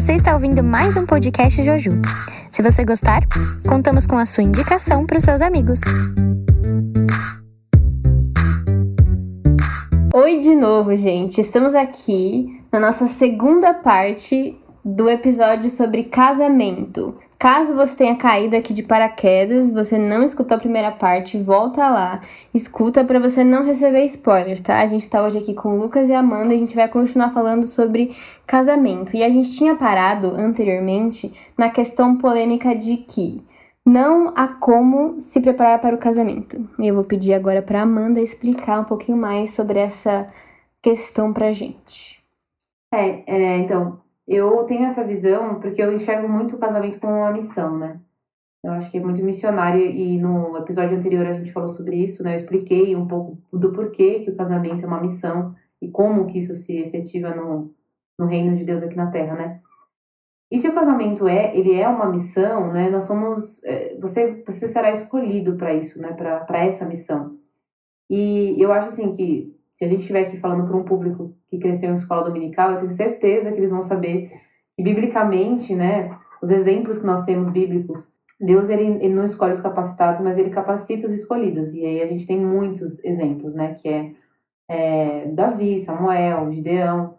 Você está ouvindo mais um podcast Joju. Se você gostar, contamos com a sua indicação para os seus amigos. Oi de novo, gente. Estamos aqui na nossa segunda parte do episódio sobre casamento. Caso você tenha caído aqui de paraquedas, você não escutou a primeira parte, volta lá, escuta para você não receber spoilers, tá? A gente tá hoje aqui com o Lucas e Amanda e a gente vai continuar falando sobre casamento. E a gente tinha parado anteriormente na questão polêmica de que não há como se preparar para o casamento. E eu vou pedir agora para Amanda explicar um pouquinho mais sobre essa questão pra gente. É, é então, eu tenho essa visão porque eu enxergo muito o casamento como uma missão, né? Eu acho que é muito missionário e no episódio anterior a gente falou sobre isso, né? Eu expliquei um pouco do porquê que o casamento é uma missão e como que isso se efetiva no, no reino de Deus aqui na Terra, né? E se o casamento é, ele é uma missão, né? Nós somos, é, você, você será escolhido para isso, né? Para essa missão. E eu acho assim que se a gente estiver aqui falando para um público que cresceu em escola dominical, eu tenho certeza que eles vão saber que biblicamente, né, os exemplos que nós temos bíblicos, Deus ele, ele não escolhe os capacitados, mas ele capacita os escolhidos. E aí a gente tem muitos exemplos, né, que é, é Davi, Samuel, Gideão,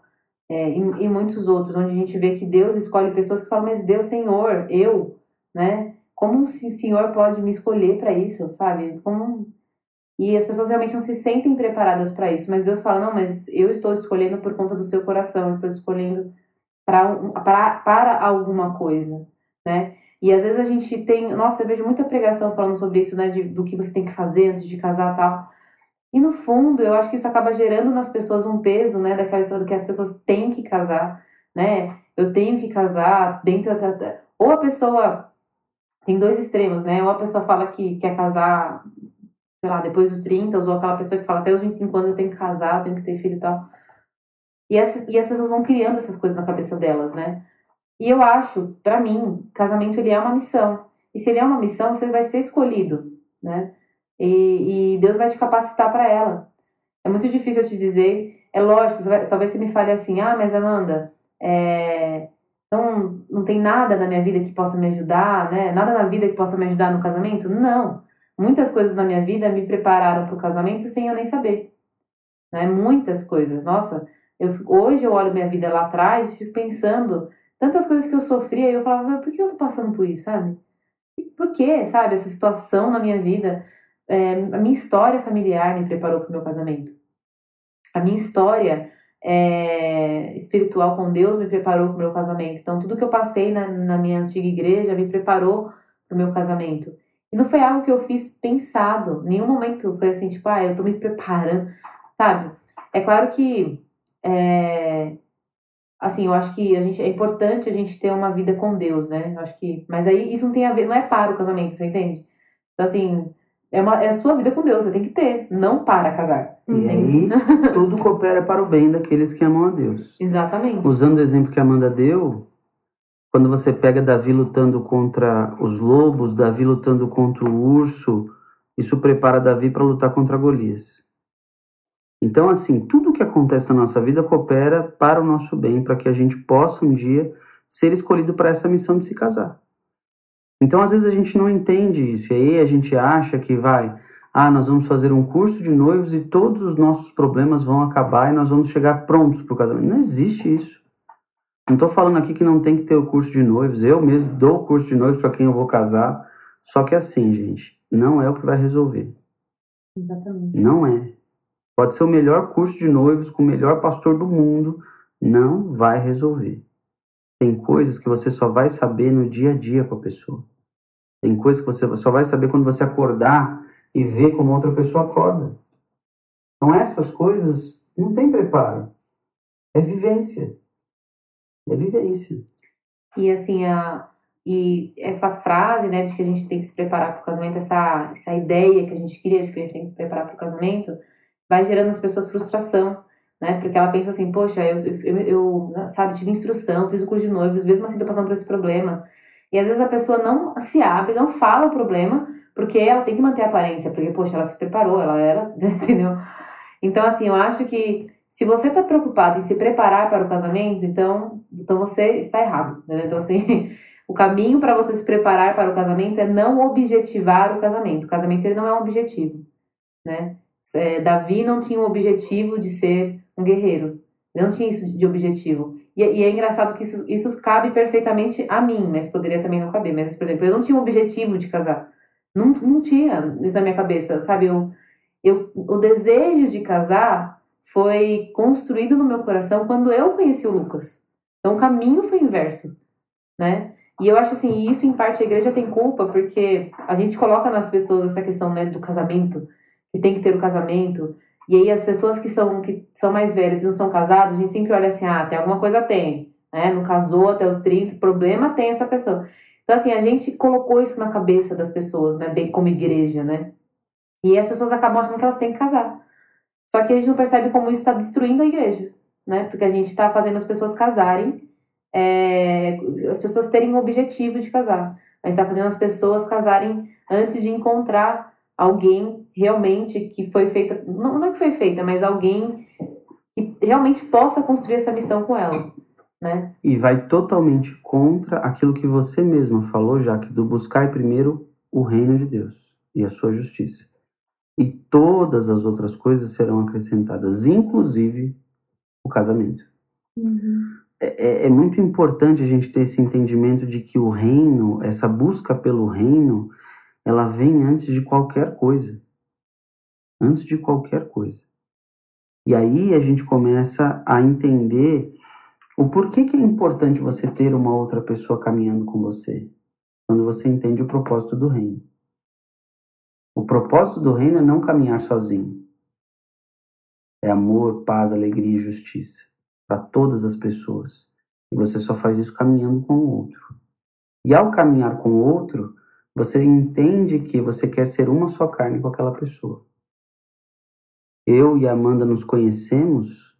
é, e, e, muitos outros, onde a gente vê que Deus escolhe pessoas que falam, mas Deus, Senhor, eu, né? Como o Senhor pode me escolher para isso, sabe? Como e as pessoas realmente não se sentem preparadas para isso. Mas Deus fala: não, mas eu estou escolhendo por conta do seu coração, eu estou escolhendo para, para alguma coisa, né? E às vezes a gente tem. Nossa, eu vejo muita pregação falando sobre isso, né? De, do que você tem que fazer antes de casar tal. E no fundo, eu acho que isso acaba gerando nas pessoas um peso, né? Daquela história que as pessoas têm que casar, né? Eu tenho que casar dentro da. Ou a pessoa. Tem dois extremos, né? Ou a pessoa fala que quer casar sei lá, depois dos 30, ou aquela pessoa que fala até os 25 anos eu tenho que casar, eu tenho que ter filho e tal. E, essa, e as pessoas vão criando essas coisas na cabeça delas, né? E eu acho, para mim, casamento ele é uma missão. E se ele é uma missão, você vai ser escolhido, né? E, e Deus vai te capacitar para ela. É muito difícil eu te dizer. É lógico, você vai, talvez você me fale assim, ah, mas Amanda, é, então não tem nada na minha vida que possa me ajudar, né? Nada na vida que possa me ajudar no casamento? Não. Muitas coisas na minha vida me prepararam para o casamento sem eu nem saber. Né? Muitas coisas. Nossa, eu, hoje eu olho minha vida lá atrás e fico pensando tantas coisas que eu sofria e eu falava, mas por que eu tô passando por isso, sabe? Por que, sabe, essa situação na minha vida? É, a minha história familiar me preparou para o meu casamento. A minha história é, espiritual com Deus me preparou para o meu casamento. Então, tudo que eu passei na, na minha antiga igreja me preparou para o meu casamento. E não foi algo que eu fiz pensado. Nenhum momento foi assim, tipo, ah, eu tô me preparando, sabe? É claro que, é, assim, eu acho que a gente, é importante a gente ter uma vida com Deus, né? Eu acho que, mas aí isso não tem a ver, não é para o casamento, você entende? Então, assim, é, uma, é a sua vida com Deus, você tem que ter, não para casar. E aí, tudo coopera para o bem daqueles que amam a Deus. Exatamente. Usando o exemplo que a Amanda deu, quando você pega Davi lutando contra os lobos, Davi lutando contra o urso, isso prepara Davi para lutar contra Golias. Então, assim, tudo que acontece na nossa vida coopera para o nosso bem, para que a gente possa um dia ser escolhido para essa missão de se casar. Então, às vezes a gente não entende isso, e aí a gente acha que vai, ah, nós vamos fazer um curso de noivos e todos os nossos problemas vão acabar e nós vamos chegar prontos para o casamento. Não existe isso. Não estou falando aqui que não tem que ter o curso de noivos. Eu mesmo dou o curso de noivos para quem eu vou casar. Só que assim, gente, não é o que vai resolver. Exatamente. Não é. Pode ser o melhor curso de noivos com o melhor pastor do mundo, não vai resolver. Tem coisas que você só vai saber no dia a dia com a pessoa. Tem coisas que você só vai saber quando você acordar e ver como outra pessoa acorda. Então essas coisas não tem preparo. É vivência. É vivência. E assim, a, e essa frase, né, de que a gente tem que se preparar para o casamento, essa, essa ideia que a gente cria de que a gente tem que se preparar para o casamento, vai gerando nas pessoas frustração, né? Porque ela pensa assim, poxa, eu, eu, eu, sabe, tive instrução, fiz o curso de noivos, mesmo assim tô passando por esse problema. E às vezes a pessoa não se abre, não fala o problema, porque ela tem que manter a aparência, porque, poxa, ela se preparou, ela era, entendeu? Então, assim, eu acho que se você está preocupado em se preparar para o casamento, então, então você está errado. Né? Então, assim, o caminho para você se preparar para o casamento é não objetivar o casamento. O casamento ele não é um objetivo, né? É, Davi não tinha o objetivo de ser um guerreiro. Não tinha isso de objetivo. E, e, é engraçado que isso, isso cabe perfeitamente a mim, mas poderia também não caber. Mas, por exemplo, eu não tinha o objetivo de casar. Não, não tinha isso na minha cabeça, sabe? Eu, eu, o desejo de casar foi construído no meu coração quando eu conheci o Lucas. Então o caminho foi inverso, né? E eu acho assim, isso em parte a igreja tem culpa, porque a gente coloca nas pessoas essa questão né, do casamento, que tem que ter o casamento, e aí as pessoas que são, que são mais velhas e não são casadas, a gente sempre olha assim, ah, tem alguma coisa tem, né? Não casou até os 30, problema tem essa pessoa. Então, assim, a gente colocou isso na cabeça das pessoas, né? Como igreja, né? E as pessoas acabam achando que elas têm que casar. Só que a gente não percebe como isso está destruindo a igreja, né? Porque a gente está fazendo as pessoas casarem, é, as pessoas terem o objetivo de casar. A gente está fazendo as pessoas casarem antes de encontrar alguém realmente que foi feita, não, não é que foi feita, mas alguém que realmente possa construir essa missão com ela, né? E vai totalmente contra aquilo que você mesma falou, já que do buscar primeiro o reino de Deus e a sua justiça e todas as outras coisas serão acrescentadas, inclusive o casamento. Uhum. É, é, é, muito importante a gente ter esse entendimento de que o reino, essa busca pelo reino, ela vem antes de qualquer coisa. Antes de qualquer coisa. E aí a gente começa a entender o porquê que é importante você ter uma outra pessoa caminhando com você. Quando você entende o propósito do reino. O propósito do reino é não caminhar sozinho. É amor, paz, alegria e justiça para todas as pessoas. E você só faz isso caminhando com o outro. E ao caminhar com o outro, você entende que você quer ser uma só carne com aquela pessoa. Eu e Amanda nos conhecemos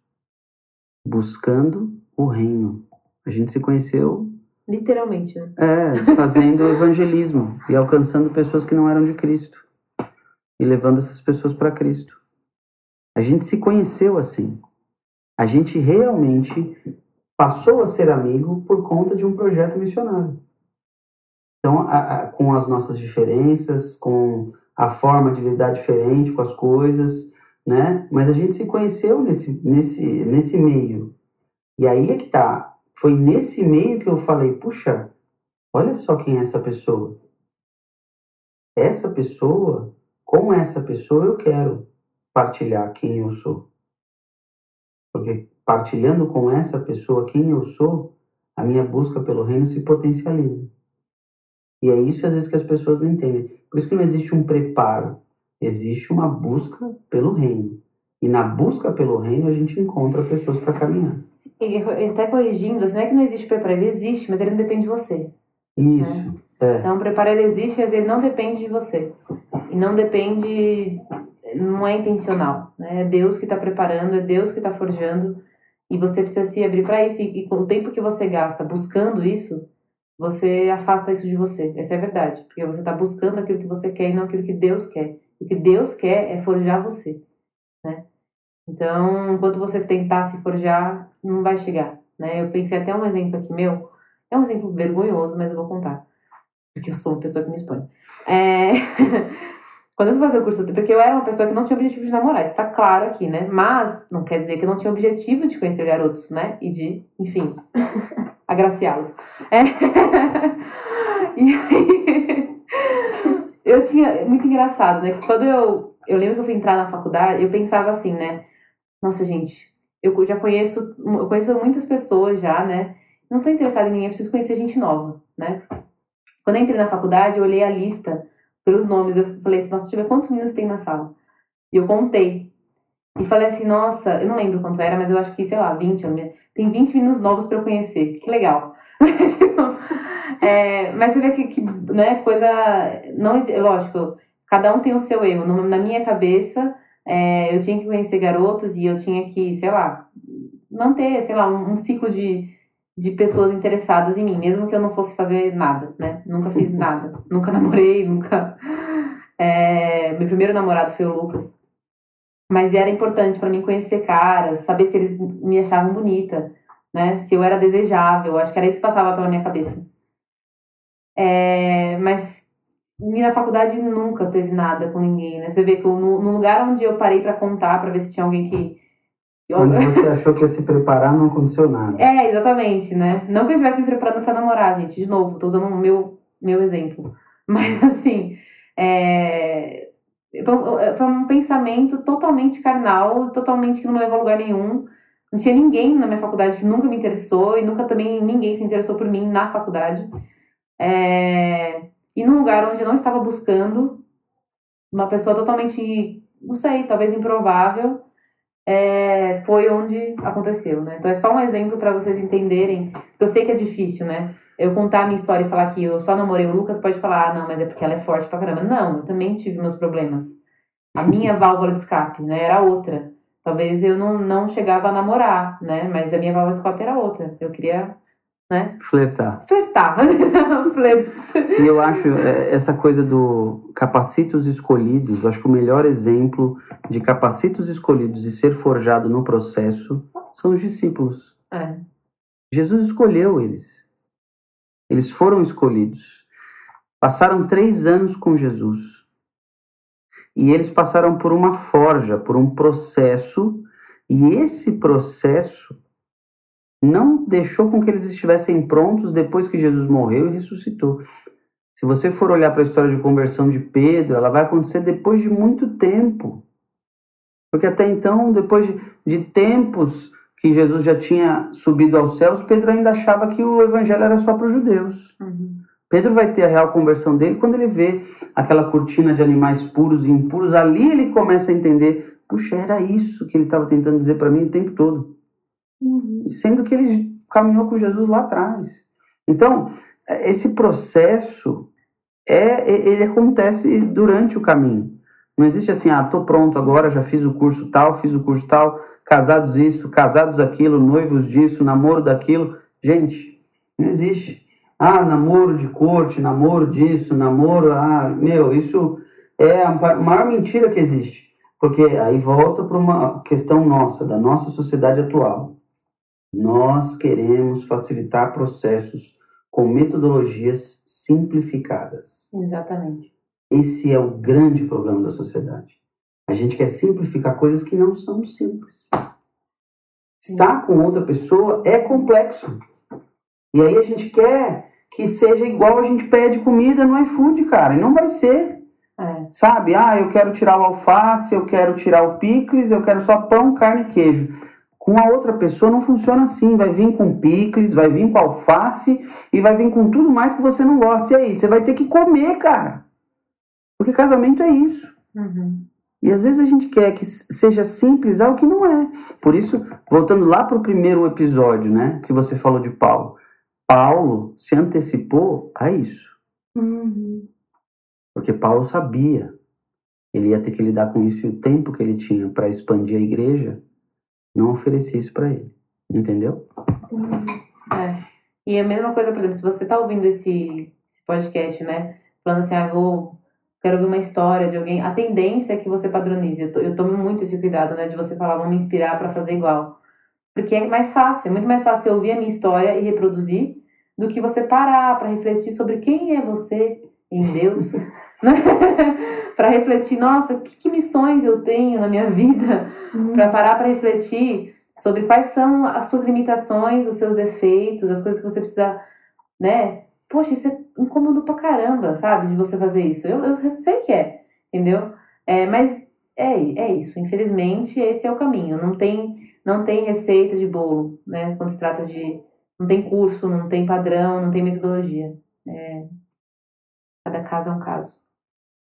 buscando o reino. A gente se conheceu. Literalmente, né? É, fazendo evangelismo e alcançando pessoas que não eram de Cristo e levando essas pessoas para Cristo. A gente se conheceu assim. A gente realmente passou a ser amigo por conta de um projeto missionário. Então, a, a, com as nossas diferenças, com a forma de lidar diferente com as coisas, né? Mas a gente se conheceu nesse, nesse, nesse meio. E aí é que tá. Foi nesse meio que eu falei, puxa, olha só quem é essa pessoa. Essa pessoa com essa pessoa eu quero partilhar quem eu sou. Porque partilhando com essa pessoa quem eu sou, a minha busca pelo reino se potencializa. E é isso às vezes que as pessoas não entendem. Por isso que não existe um preparo, existe uma busca pelo reino. E na busca pelo reino a gente encontra pessoas para caminhar. E até corrigindo, não é que não existe preparo, ele existe, mas ele não depende de você. Isso. Né? É. Então o preparo ele existe, mas ele não depende de você. E não depende, não é intencional, né? É Deus que está preparando, é Deus que está forjando, e você precisa se abrir para isso. E, e com o tempo que você gasta buscando isso, você afasta isso de você. Essa é a verdade, porque você está buscando aquilo que você quer e não aquilo que Deus quer. O que Deus quer é forjar você, né? Então, enquanto você tentar se forjar, não vai chegar, né? Eu pensei até um exemplo aqui meu, é um exemplo vergonhoso, mas eu vou contar, porque eu sou uma pessoa que me expõe. É... Quando eu fui fazer o curso, porque eu era uma pessoa que não tinha objetivo de namorar, isso tá claro aqui, né? Mas não quer dizer que eu não tinha objetivo de conhecer garotos, né? E de, enfim, agraciá-los. É. E aí, eu tinha, muito engraçado, né? Quando eu, eu lembro que eu fui entrar na faculdade, eu pensava assim, né? Nossa, gente, eu já conheço, eu conheço muitas pessoas já, né? Não tô interessada em ninguém, preciso conhecer gente nova, né? Quando eu entrei na faculdade, eu olhei a lista pelos nomes. Eu falei assim, nossa, deixa eu ver quantos meninos tem na sala. E eu contei. E falei assim, nossa, eu não lembro quanto era, mas eu acho que, sei lá, 20. Tem 20 meninos novos para eu conhecer. Que legal. tipo, é, mas você vê que, que né, coisa. Não Lógico, cada um tem o seu erro. Na minha cabeça, é, eu tinha que conhecer garotos e eu tinha que, sei lá, manter, sei lá, um, um ciclo de de pessoas interessadas em mim, mesmo que eu não fosse fazer nada, né? Nunca fiz nada, nunca namorei, nunca. É... Meu primeiro namorado foi o Lucas. Mas era importante para mim conhecer caras, saber se eles me achavam bonita, né? Se eu era desejável, acho que era isso que passava pela minha cabeça. É, mas na faculdade nunca teve nada com ninguém, né? Você vê que no, no lugar onde eu parei para contar, para ver se tinha alguém que. Onde você achou que ia se preparar, não aconteceu nada. É, exatamente, né? Não que eu estivesse me preparando para namorar, gente. De novo, tô usando o meu, meu exemplo. Mas, assim, é... foi um pensamento totalmente carnal, totalmente que não me levou a lugar nenhum. Não tinha ninguém na minha faculdade que nunca me interessou e nunca também ninguém se interessou por mim na faculdade. É... E num lugar onde eu não estava buscando, uma pessoa totalmente, não sei, talvez improvável, é, foi onde aconteceu, né? Então é só um exemplo para vocês entenderem, eu sei que é difícil, né? Eu contar a minha história e falar que eu só namorei o Lucas, pode falar, ah, não, mas é porque ela é forte pra caramba. Não, eu também tive meus problemas. A minha válvula de escape, né, era outra. Talvez eu não, não chegava a namorar, né? Mas a minha válvula de escape era outra. Eu queria né? Flertar. Flertar. E eu acho é, essa coisa do capacitos escolhidos, eu acho que o melhor exemplo de capacitos escolhidos e ser forjado no processo são os discípulos. É. Jesus escolheu eles. Eles foram escolhidos. Passaram três anos com Jesus. E eles passaram por uma forja, por um processo, e esse processo não deixou com que eles estivessem prontos depois que Jesus morreu e ressuscitou. Se você for olhar para a história de conversão de Pedro, ela vai acontecer depois de muito tempo. Porque até então, depois de, de tempos que Jesus já tinha subido aos céus, Pedro ainda achava que o evangelho era só para os judeus. Uhum. Pedro vai ter a real conversão dele quando ele vê aquela cortina de animais puros e impuros. Ali ele começa a entender: puxa, era isso que ele estava tentando dizer para mim o tempo todo. Sendo que ele caminhou com Jesus lá atrás. Então, esse processo é ele acontece durante o caminho. Não existe assim, ah, tô pronto agora, já fiz o curso tal, fiz o curso tal, casados isso, casados aquilo, noivos disso, namoro daquilo. Gente, não existe. Ah, namoro de corte, namoro disso, namoro, ah, meu, isso é a maior mentira que existe. Porque aí volta para uma questão nossa, da nossa sociedade atual. Nós queremos facilitar processos com metodologias simplificadas. Exatamente. Esse é o grande problema da sociedade. A gente quer simplificar coisas que não são simples. Estar com outra pessoa é complexo. E aí a gente quer que seja igual a gente pede comida no iFood, cara. E não vai ser. É. Sabe? Ah, eu quero tirar o alface, eu quero tirar o picles, eu quero só pão, carne e queijo. Com a outra pessoa não funciona assim. Vai vir com picles, vai vir com alface e vai vir com tudo mais que você não gosta. E aí, você vai ter que comer, cara. Porque casamento é isso. Uhum. E às vezes a gente quer que seja simples algo que não é. Por isso, voltando lá para o primeiro episódio, né, que você falou de Paulo. Paulo se antecipou a isso. Uhum. Porque Paulo sabia. Ele ia ter que lidar com isso e o tempo que ele tinha para expandir a igreja não oferecia isso para ele. Entendeu? É. E a mesma coisa, por exemplo, se você tá ouvindo esse, esse podcast, né? Falando assim, ah, vou, quero ouvir uma história de alguém. A tendência é que você padronize. Eu, to, eu tomo muito esse cuidado, né? De você falar, vamos me inspirar para fazer igual. Porque é mais fácil, é muito mais fácil eu ouvir a minha história e reproduzir do que você parar para refletir sobre quem é você em Deus. para refletir, nossa, que, que, missões eu tenho na minha vida, uhum. para parar para refletir sobre quais são as suas limitações, os seus defeitos, as coisas que você precisa, né? Poxa, isso é incômodo pra caramba, sabe? De você fazer isso. Eu, eu sei que é, entendeu? É, mas é, é isso. Infelizmente, esse é o caminho. Não tem, não tem receita de bolo, né? Quando se trata de. Não tem curso, não tem padrão, não tem metodologia. É, cada caso é um caso.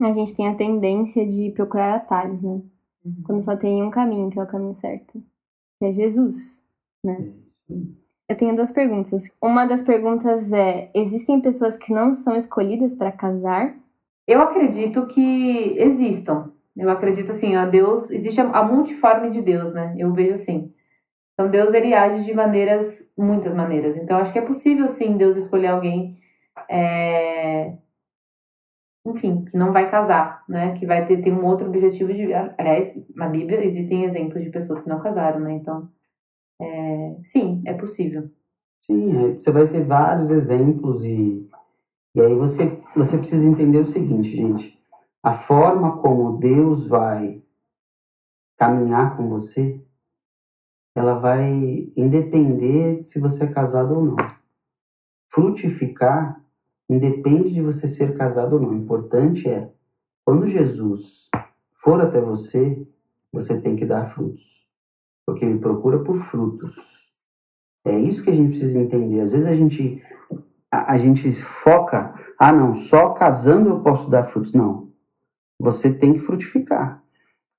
A gente tem a tendência de procurar atalhos, né? Uhum. Quando só tem um caminho, que é o caminho certo. Que é Jesus, né? Eu tenho duas perguntas. Uma das perguntas é: existem pessoas que não são escolhidas para casar? Eu acredito que existam. Eu acredito assim, a Deus, existe a multiforme de Deus, né? Eu vejo assim. Então Deus ele age de maneiras, muitas maneiras. Então acho que é possível sim Deus escolher alguém é, enfim, que não vai casar, né? Que vai ter, ter um outro objetivo de. Aliás, na Bíblia existem exemplos de pessoas que não casaram, né? Então, é, sim, é possível. Sim, é, você vai ter vários exemplos e, e aí você, você precisa entender o seguinte, gente. A forma como Deus vai caminhar com você, ela vai independer se você é casado ou não. Frutificar independe de você ser casado ou não. O importante é, quando Jesus for até você, você tem que dar frutos. Porque ele procura por frutos. É isso que a gente precisa entender. Às vezes a gente, a, a gente foca, ah não, só casando eu posso dar frutos. Não. Você tem que frutificar.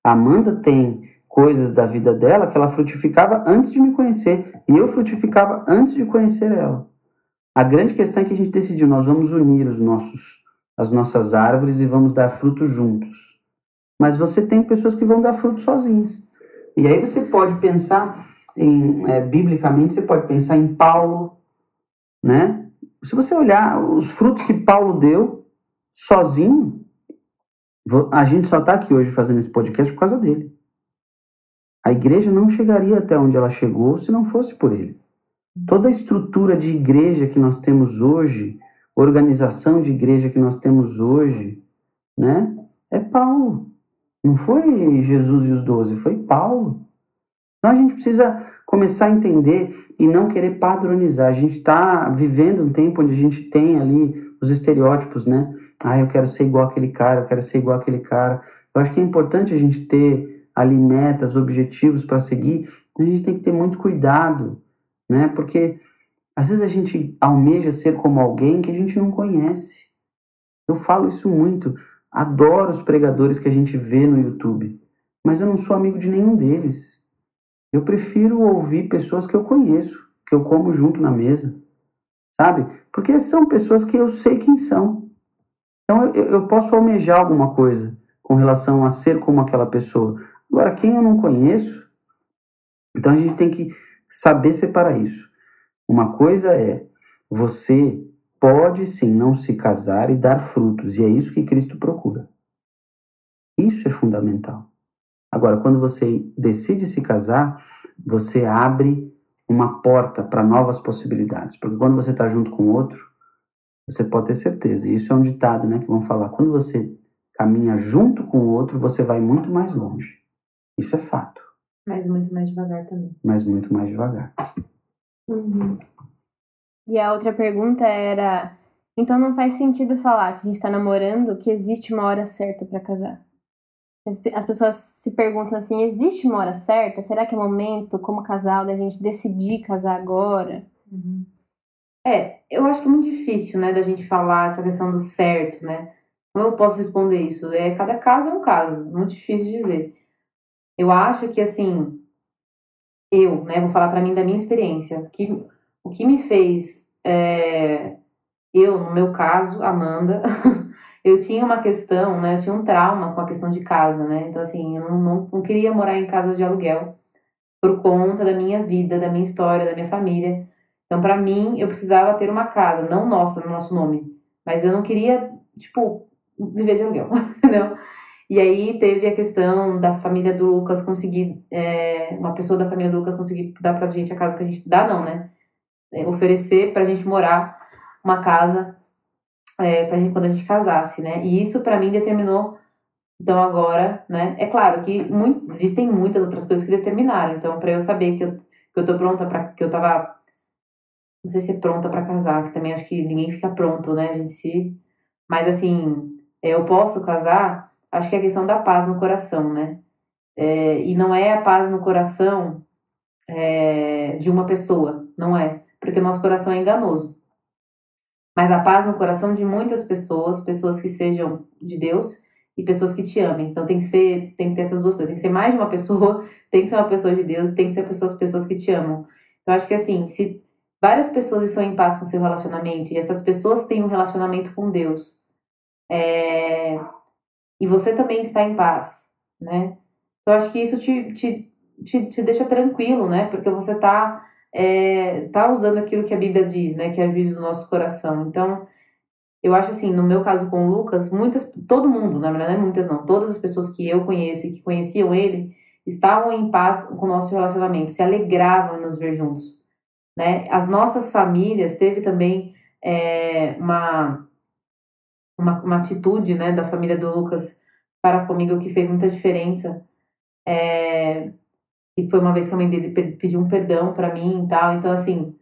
A Amanda tem coisas da vida dela que ela frutificava antes de me conhecer. E eu frutificava antes de conhecer ela. A grande questão é que a gente decidiu, nós vamos unir os nossos, as nossas árvores e vamos dar frutos juntos. Mas você tem pessoas que vão dar frutos sozinhas. E aí você pode pensar em, é, biblicamente, você pode pensar em Paulo, né? Se você olhar os frutos que Paulo deu sozinho, a gente só está aqui hoje fazendo esse podcast por causa dele. A igreja não chegaria até onde ela chegou se não fosse por ele. Toda a estrutura de igreja que nós temos hoje, organização de igreja que nós temos hoje, né? É Paulo. Não foi Jesus e os doze, foi Paulo. Então a gente precisa começar a entender e não querer padronizar. A gente está vivendo um tempo onde a gente tem ali os estereótipos, né? Ah, eu quero ser igual aquele cara, eu quero ser igual aquele cara. Eu acho que é importante a gente ter ali metas, objetivos para seguir. A gente tem que ter muito cuidado né? Porque às vezes a gente almeja ser como alguém que a gente não conhece. Eu falo isso muito. Adoro os pregadores que a gente vê no YouTube, mas eu não sou amigo de nenhum deles. Eu prefiro ouvir pessoas que eu conheço, que eu como junto na mesa, sabe? Porque são pessoas que eu sei quem são. Então eu, eu posso almejar alguma coisa com relação a ser como aquela pessoa. Agora, quem eu não conheço, então a gente tem que saber separar isso. Uma coisa é você pode sim não se casar e dar frutos, e é isso que Cristo procura. Isso é fundamental. Agora, quando você decide se casar, você abre uma porta para novas possibilidades, porque quando você está junto com outro, você pode ter certeza. Isso é um ditado, né, que vão falar. Quando você caminha junto com o outro, você vai muito mais longe. Isso é fato. Mas muito mais devagar também. Mas muito mais devagar. Uhum. E a outra pergunta era: então não faz sentido falar, se a gente tá namorando, que existe uma hora certa para casar? As pessoas se perguntam assim: existe uma hora certa? Será que é momento, como casal, da gente decidir casar agora? Uhum. É, eu acho que é muito difícil, né, da gente falar essa questão do certo, né? Como eu posso responder isso? É, cada caso é um caso, muito difícil de dizer. Eu acho que, assim, eu, né, vou falar para mim da minha experiência, que, o que me fez, é, eu, no meu caso, Amanda, eu tinha uma questão, né, eu tinha um trauma com a questão de casa, né, então, assim, eu não, não, não queria morar em casa de aluguel por conta da minha vida, da minha história, da minha família. Então, para mim, eu precisava ter uma casa, não nossa, no nosso nome, mas eu não queria, tipo, viver de aluguel, entendeu? E aí teve a questão da família do Lucas conseguir, é, uma pessoa da família do Lucas conseguir dar pra gente a casa que a gente dá, não, né? É, oferecer pra gente morar uma casa é, pra gente quando a gente casasse, né? E isso para mim determinou, então agora, né? É claro que muito, existem muitas outras coisas que determinaram, então para eu saber que eu, que eu tô pronta para que eu tava não sei se é pronta para casar, que também acho que ninguém fica pronto, né, a gente se mas assim, eu posso casar acho que é a questão da paz no coração, né? É, e não é a paz no coração é, de uma pessoa, não é, porque o nosso coração é enganoso. Mas a paz no coração de muitas pessoas, pessoas que sejam de Deus e pessoas que te amem. Então tem que ser, tem que ter essas duas coisas. Tem que ser mais de uma pessoa, tem que ser uma pessoa de Deus, tem que ser pessoas, pessoas que te amam. Eu acho que assim, se várias pessoas estão em paz com seu relacionamento e essas pessoas têm um relacionamento com Deus, é, e você também está em paz, né? Eu acho que isso te, te, te, te deixa tranquilo, né? Porque você está é, tá usando aquilo que a Bíblia diz, né? Que é juízo do nosso coração. Então, eu acho assim, no meu caso com o Lucas, muitas, todo mundo, na verdade não é muitas não, todas as pessoas que eu conheço e que conheciam ele, estavam em paz com o nosso relacionamento, se alegravam em nos ver juntos, né? As nossas famílias, teve também é, uma, uma, uma atitude, né, da família do Lucas para comigo que fez muita diferença, é, e foi uma vez que a mãe dele pediu um perdão para mim e tal, então assim,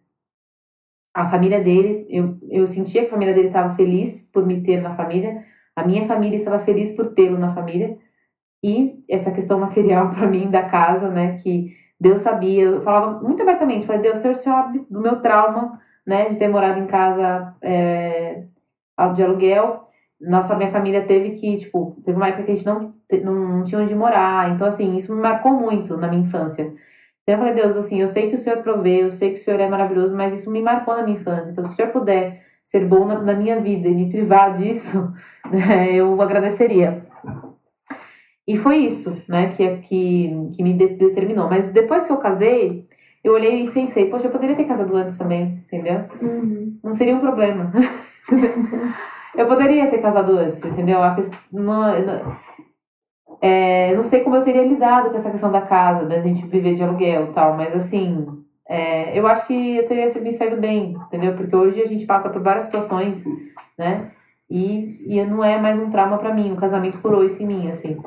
a família dele, eu, eu sentia que a família dele estava feliz por me ter na família, a minha família estava feliz por tê-lo na família, e essa questão material para mim da casa, né, que Deus sabia, eu falava muito abertamente, falei, Deus, o senhor sabe do meu trauma, né, de ter morado em casa é, de aluguel, nossa, minha família teve que, tipo, teve uma época que a gente não, não tinha onde morar, então, assim, isso me marcou muito na minha infância. Então eu falei, Deus, assim, eu sei que o Senhor provê, eu sei que o Senhor é maravilhoso, mas isso me marcou na minha infância. Então, se o Senhor puder ser bom na, na minha vida e me privar disso, né, eu agradeceria. E foi isso, né, que, que, que me de, determinou. Mas depois que eu casei, eu olhei e pensei, poxa, eu poderia ter casado antes também, entendeu? Uhum. Não seria um problema. eu poderia ter casado antes, entendeu? A questão, não, é, não sei como eu teria lidado com essa questão da casa, da gente viver de aluguel e tal, mas assim, é, eu acho que eu teria me saído bem, entendeu? Porque hoje a gente passa por várias situações, né? E, e não é mais um trauma para mim, o casamento curou isso em mim, assim.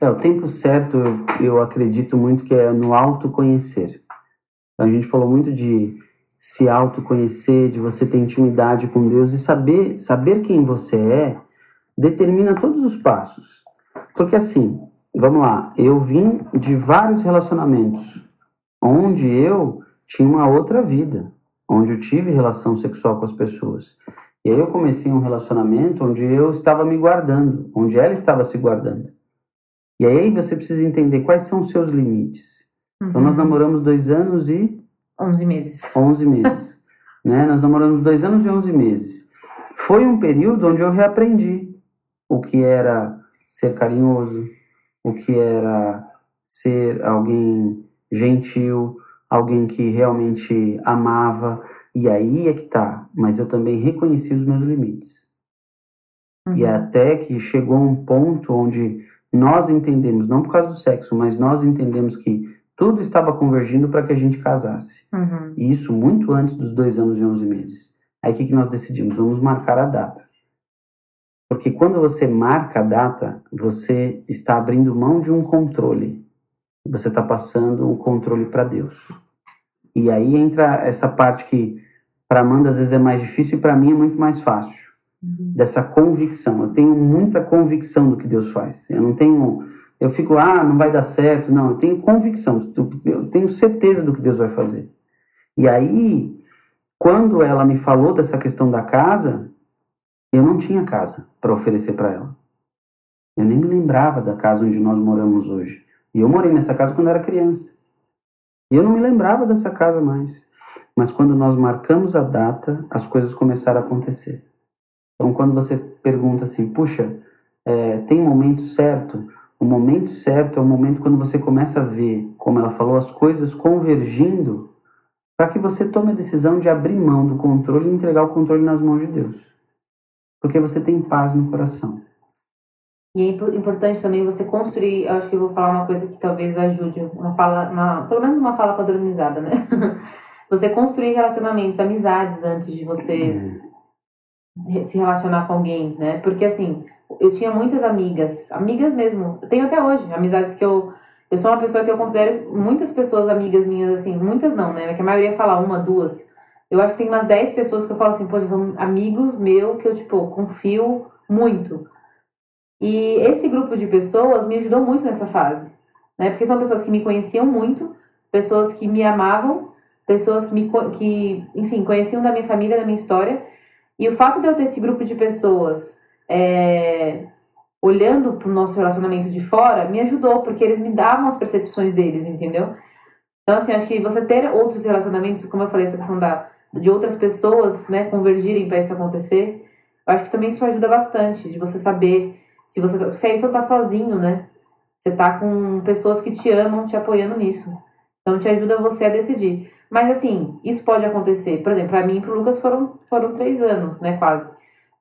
É, o tempo certo, eu, eu acredito muito que é no autoconhecer. A gente falou muito de se autoconhecer, de você ter intimidade com Deus e saber, saber quem você é, determina todos os passos. Porque assim, vamos lá, eu vim de vários relacionamentos onde eu tinha uma outra vida, onde eu tive relação sexual com as pessoas. E aí eu comecei um relacionamento onde eu estava me guardando, onde ela estava se guardando. E aí você precisa entender quais são os seus limites. Então nós uhum. namoramos dois anos e... Onze meses. Onze meses. né? Nós namoramos dois anos e onze meses. Foi um período onde eu reaprendi o que era ser carinhoso, o que era ser alguém gentil, alguém que realmente amava. E aí é que tá. Mas eu também reconheci os meus limites. Uhum. E até que chegou um ponto onde nós entendemos, não por causa do sexo, mas nós entendemos que tudo estava convergindo para que a gente casasse. Uhum. E isso muito antes dos dois anos e onze meses. Aí o que, que nós decidimos? Vamos marcar a data. Porque quando você marca a data, você está abrindo mão de um controle. Você está passando o controle para Deus. E aí entra essa parte que para Amanda às vezes é mais difícil e para mim é muito mais fácil. Uhum. Dessa convicção. Eu tenho muita convicção do que Deus faz. Eu não tenho. Eu fico, ah, não vai dar certo. Não, eu tenho convicção. Eu tenho certeza do que Deus vai fazer. E aí, quando ela me falou dessa questão da casa, eu não tinha casa para oferecer para ela. Eu nem me lembrava da casa onde nós moramos hoje. E eu morei nessa casa quando era criança. E eu não me lembrava dessa casa mais. Mas quando nós marcamos a data, as coisas começaram a acontecer. Então, quando você pergunta assim, puxa, é, tem momento certo? O momento certo é o momento quando você começa a ver, como ela falou, as coisas convergindo para que você tome a decisão de abrir mão do controle e entregar o controle nas mãos de Deus porque você tem paz no coração. E é importante também você construir, eu acho que eu vou falar uma coisa que talvez ajude, uma fala, uma, pelo menos uma fala padronizada, né? você construir relacionamentos, amizades antes de você é. se relacionar com alguém, né? Porque assim, eu tinha muitas amigas, amigas mesmo, tenho até hoje, amizades que eu eu sou uma pessoa que eu considero muitas pessoas amigas minhas assim, muitas não, né? Que a maioria fala uma, duas. Eu acho que tem umas 10 pessoas que eu falo assim, pô, são amigos meu que eu, tipo, confio muito. E esse grupo de pessoas me ajudou muito nessa fase, né? Porque são pessoas que me conheciam muito, pessoas que me amavam, pessoas que me, que, enfim, conheciam da minha família, da minha história. E o fato de eu ter esse grupo de pessoas é, olhando para o nosso relacionamento de fora me ajudou, porque eles me davam as percepções deles, entendeu? Então, assim, acho que você ter outros relacionamentos, como eu falei, essa questão da, de outras pessoas, né, convergirem para isso acontecer, eu acho que também isso ajuda bastante, de você saber se você se aí você tá sozinho, né? Você tá com pessoas que te amam, te apoiando nisso. Então te ajuda você a decidir. Mas assim, isso pode acontecer. Por exemplo, para mim e pro Lucas foram, foram três anos, né? Quase.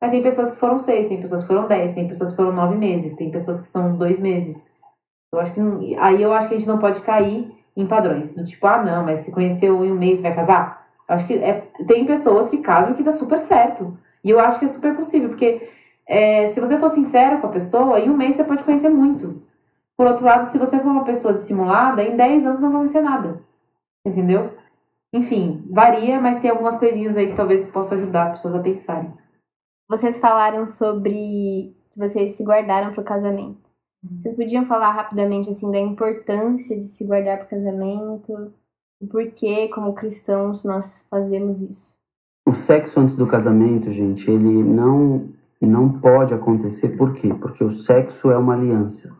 Mas tem pessoas que foram seis, tem pessoas que foram dez, tem pessoas que foram nove meses, tem pessoas que são dois meses. Eu acho que não, aí eu acho que a gente não pode cair em padrões. Do tipo, ah, não, mas se conheceu em um mês vai casar? Eu acho que é, tem pessoas que casam que dá super certo. E eu acho que é super possível, porque é, se você for sincero com a pessoa, em um mês você pode conhecer muito. Por outro lado, se você for uma pessoa dissimulada, em 10 anos não vai conhecer nada. Entendeu? Enfim, varia, mas tem algumas coisinhas aí que talvez possa ajudar as pessoas a pensarem. Vocês falaram sobre que vocês se guardaram para o casamento. Uhum. Vocês podiam falar rapidamente assim da importância de se guardar para o casamento? O porquê, como cristãos, nós fazemos isso? O sexo antes do casamento, gente, ele não não pode acontecer por quê? Porque o sexo é uma aliança.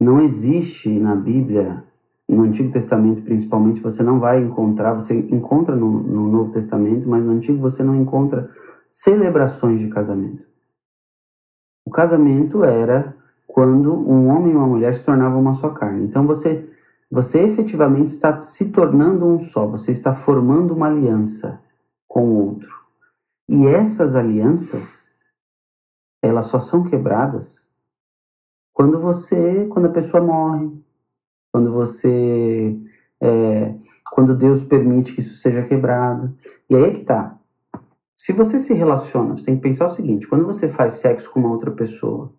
Não existe na Bíblia, no Antigo Testamento principalmente, você não vai encontrar, você encontra no, no Novo Testamento, mas no Antigo você não encontra celebrações de casamento. O casamento era quando um homem e uma mulher se tornavam uma só carne. Então você você efetivamente está se tornando um só, você está formando uma aliança com o outro. E essas alianças, elas só são quebradas quando você, quando a pessoa morre, quando você, é, quando Deus permite que isso seja quebrado. E aí é que tá. Se você se relaciona, você tem que pensar o seguinte: quando você faz sexo com uma outra pessoa,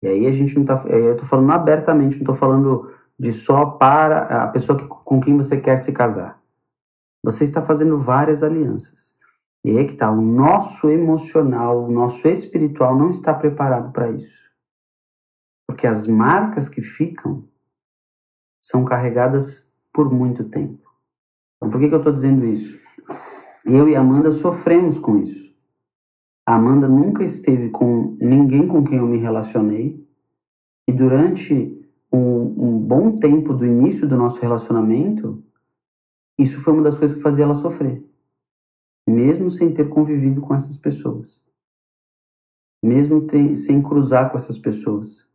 e aí a gente não tá, eu tô falando abertamente, não tô falando de só para a pessoa que, com quem você quer se casar. Você está fazendo várias alianças. E aí é que está, o nosso emocional, o nosso espiritual não está preparado para isso. Porque as marcas que ficam são carregadas por muito tempo. Então, por que, que eu estou dizendo isso? Eu e Amanda sofremos com isso. A Amanda nunca esteve com ninguém com quem eu me relacionei. E durante um, um bom tempo do início do nosso relacionamento, isso foi uma das coisas que fazia ela sofrer. Mesmo sem ter convivido com essas pessoas. Mesmo ter, sem cruzar com essas pessoas.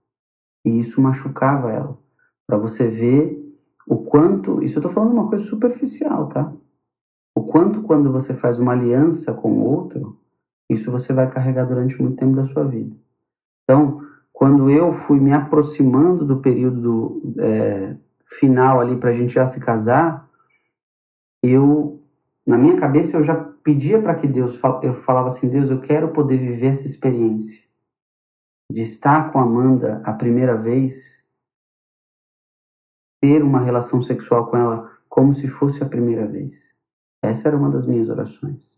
E isso machucava ela. Para você ver o quanto. Isso eu tô falando uma coisa superficial, tá? O quanto quando você faz uma aliança com o outro, isso você vai carregar durante muito tempo da sua vida. Então, quando eu fui me aproximando do período é, final ali para a gente já se casar, eu, na minha cabeça, eu já pedia para que Deus, eu falava assim, Deus, eu quero poder viver essa experiência de estar com Amanda a primeira vez, ter uma relação sexual com ela como se fosse a primeira vez. Essa era uma das minhas orações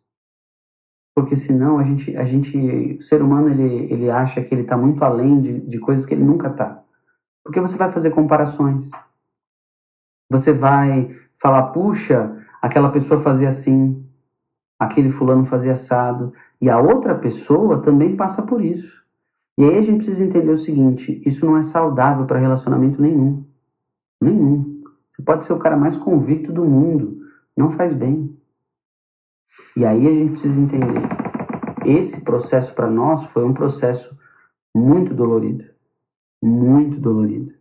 porque senão a gente, a gente, o ser humano ele, ele acha que ele está muito além de, de coisas que ele nunca está. Porque você vai fazer comparações. Você vai falar, puxa, aquela pessoa fazia assim, aquele fulano fazia assado, e a outra pessoa também passa por isso. E aí a gente precisa entender o seguinte: isso não é saudável para relacionamento nenhum. Nenhum. Você pode ser o cara mais convicto do mundo, não faz bem. E aí a gente precisa entender. Esse processo para nós foi um processo muito dolorido. Muito dolorido.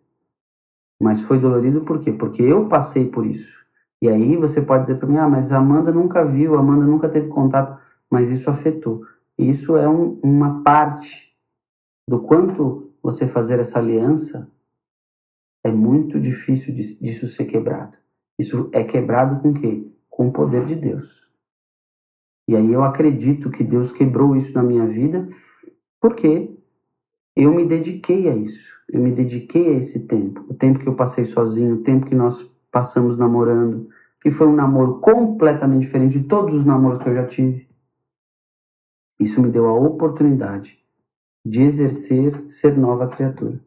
Mas foi dolorido por quê? Porque eu passei por isso. E aí você pode dizer para mim, ah, mas a Amanda nunca viu, a Amanda nunca teve contato. Mas isso afetou. Isso é um, uma parte do quanto você fazer essa aliança é muito difícil disso ser quebrado. Isso é quebrado com o quê? Com o poder de Deus. E aí eu acredito que Deus quebrou isso na minha vida, porque eu me dediquei a isso. Eu me dediquei a esse tempo. O tempo que eu passei sozinho, o tempo que nós passamos namorando, que foi um namoro completamente diferente de todos os namoros que eu já tive. Isso me deu a oportunidade de exercer ser nova criatura.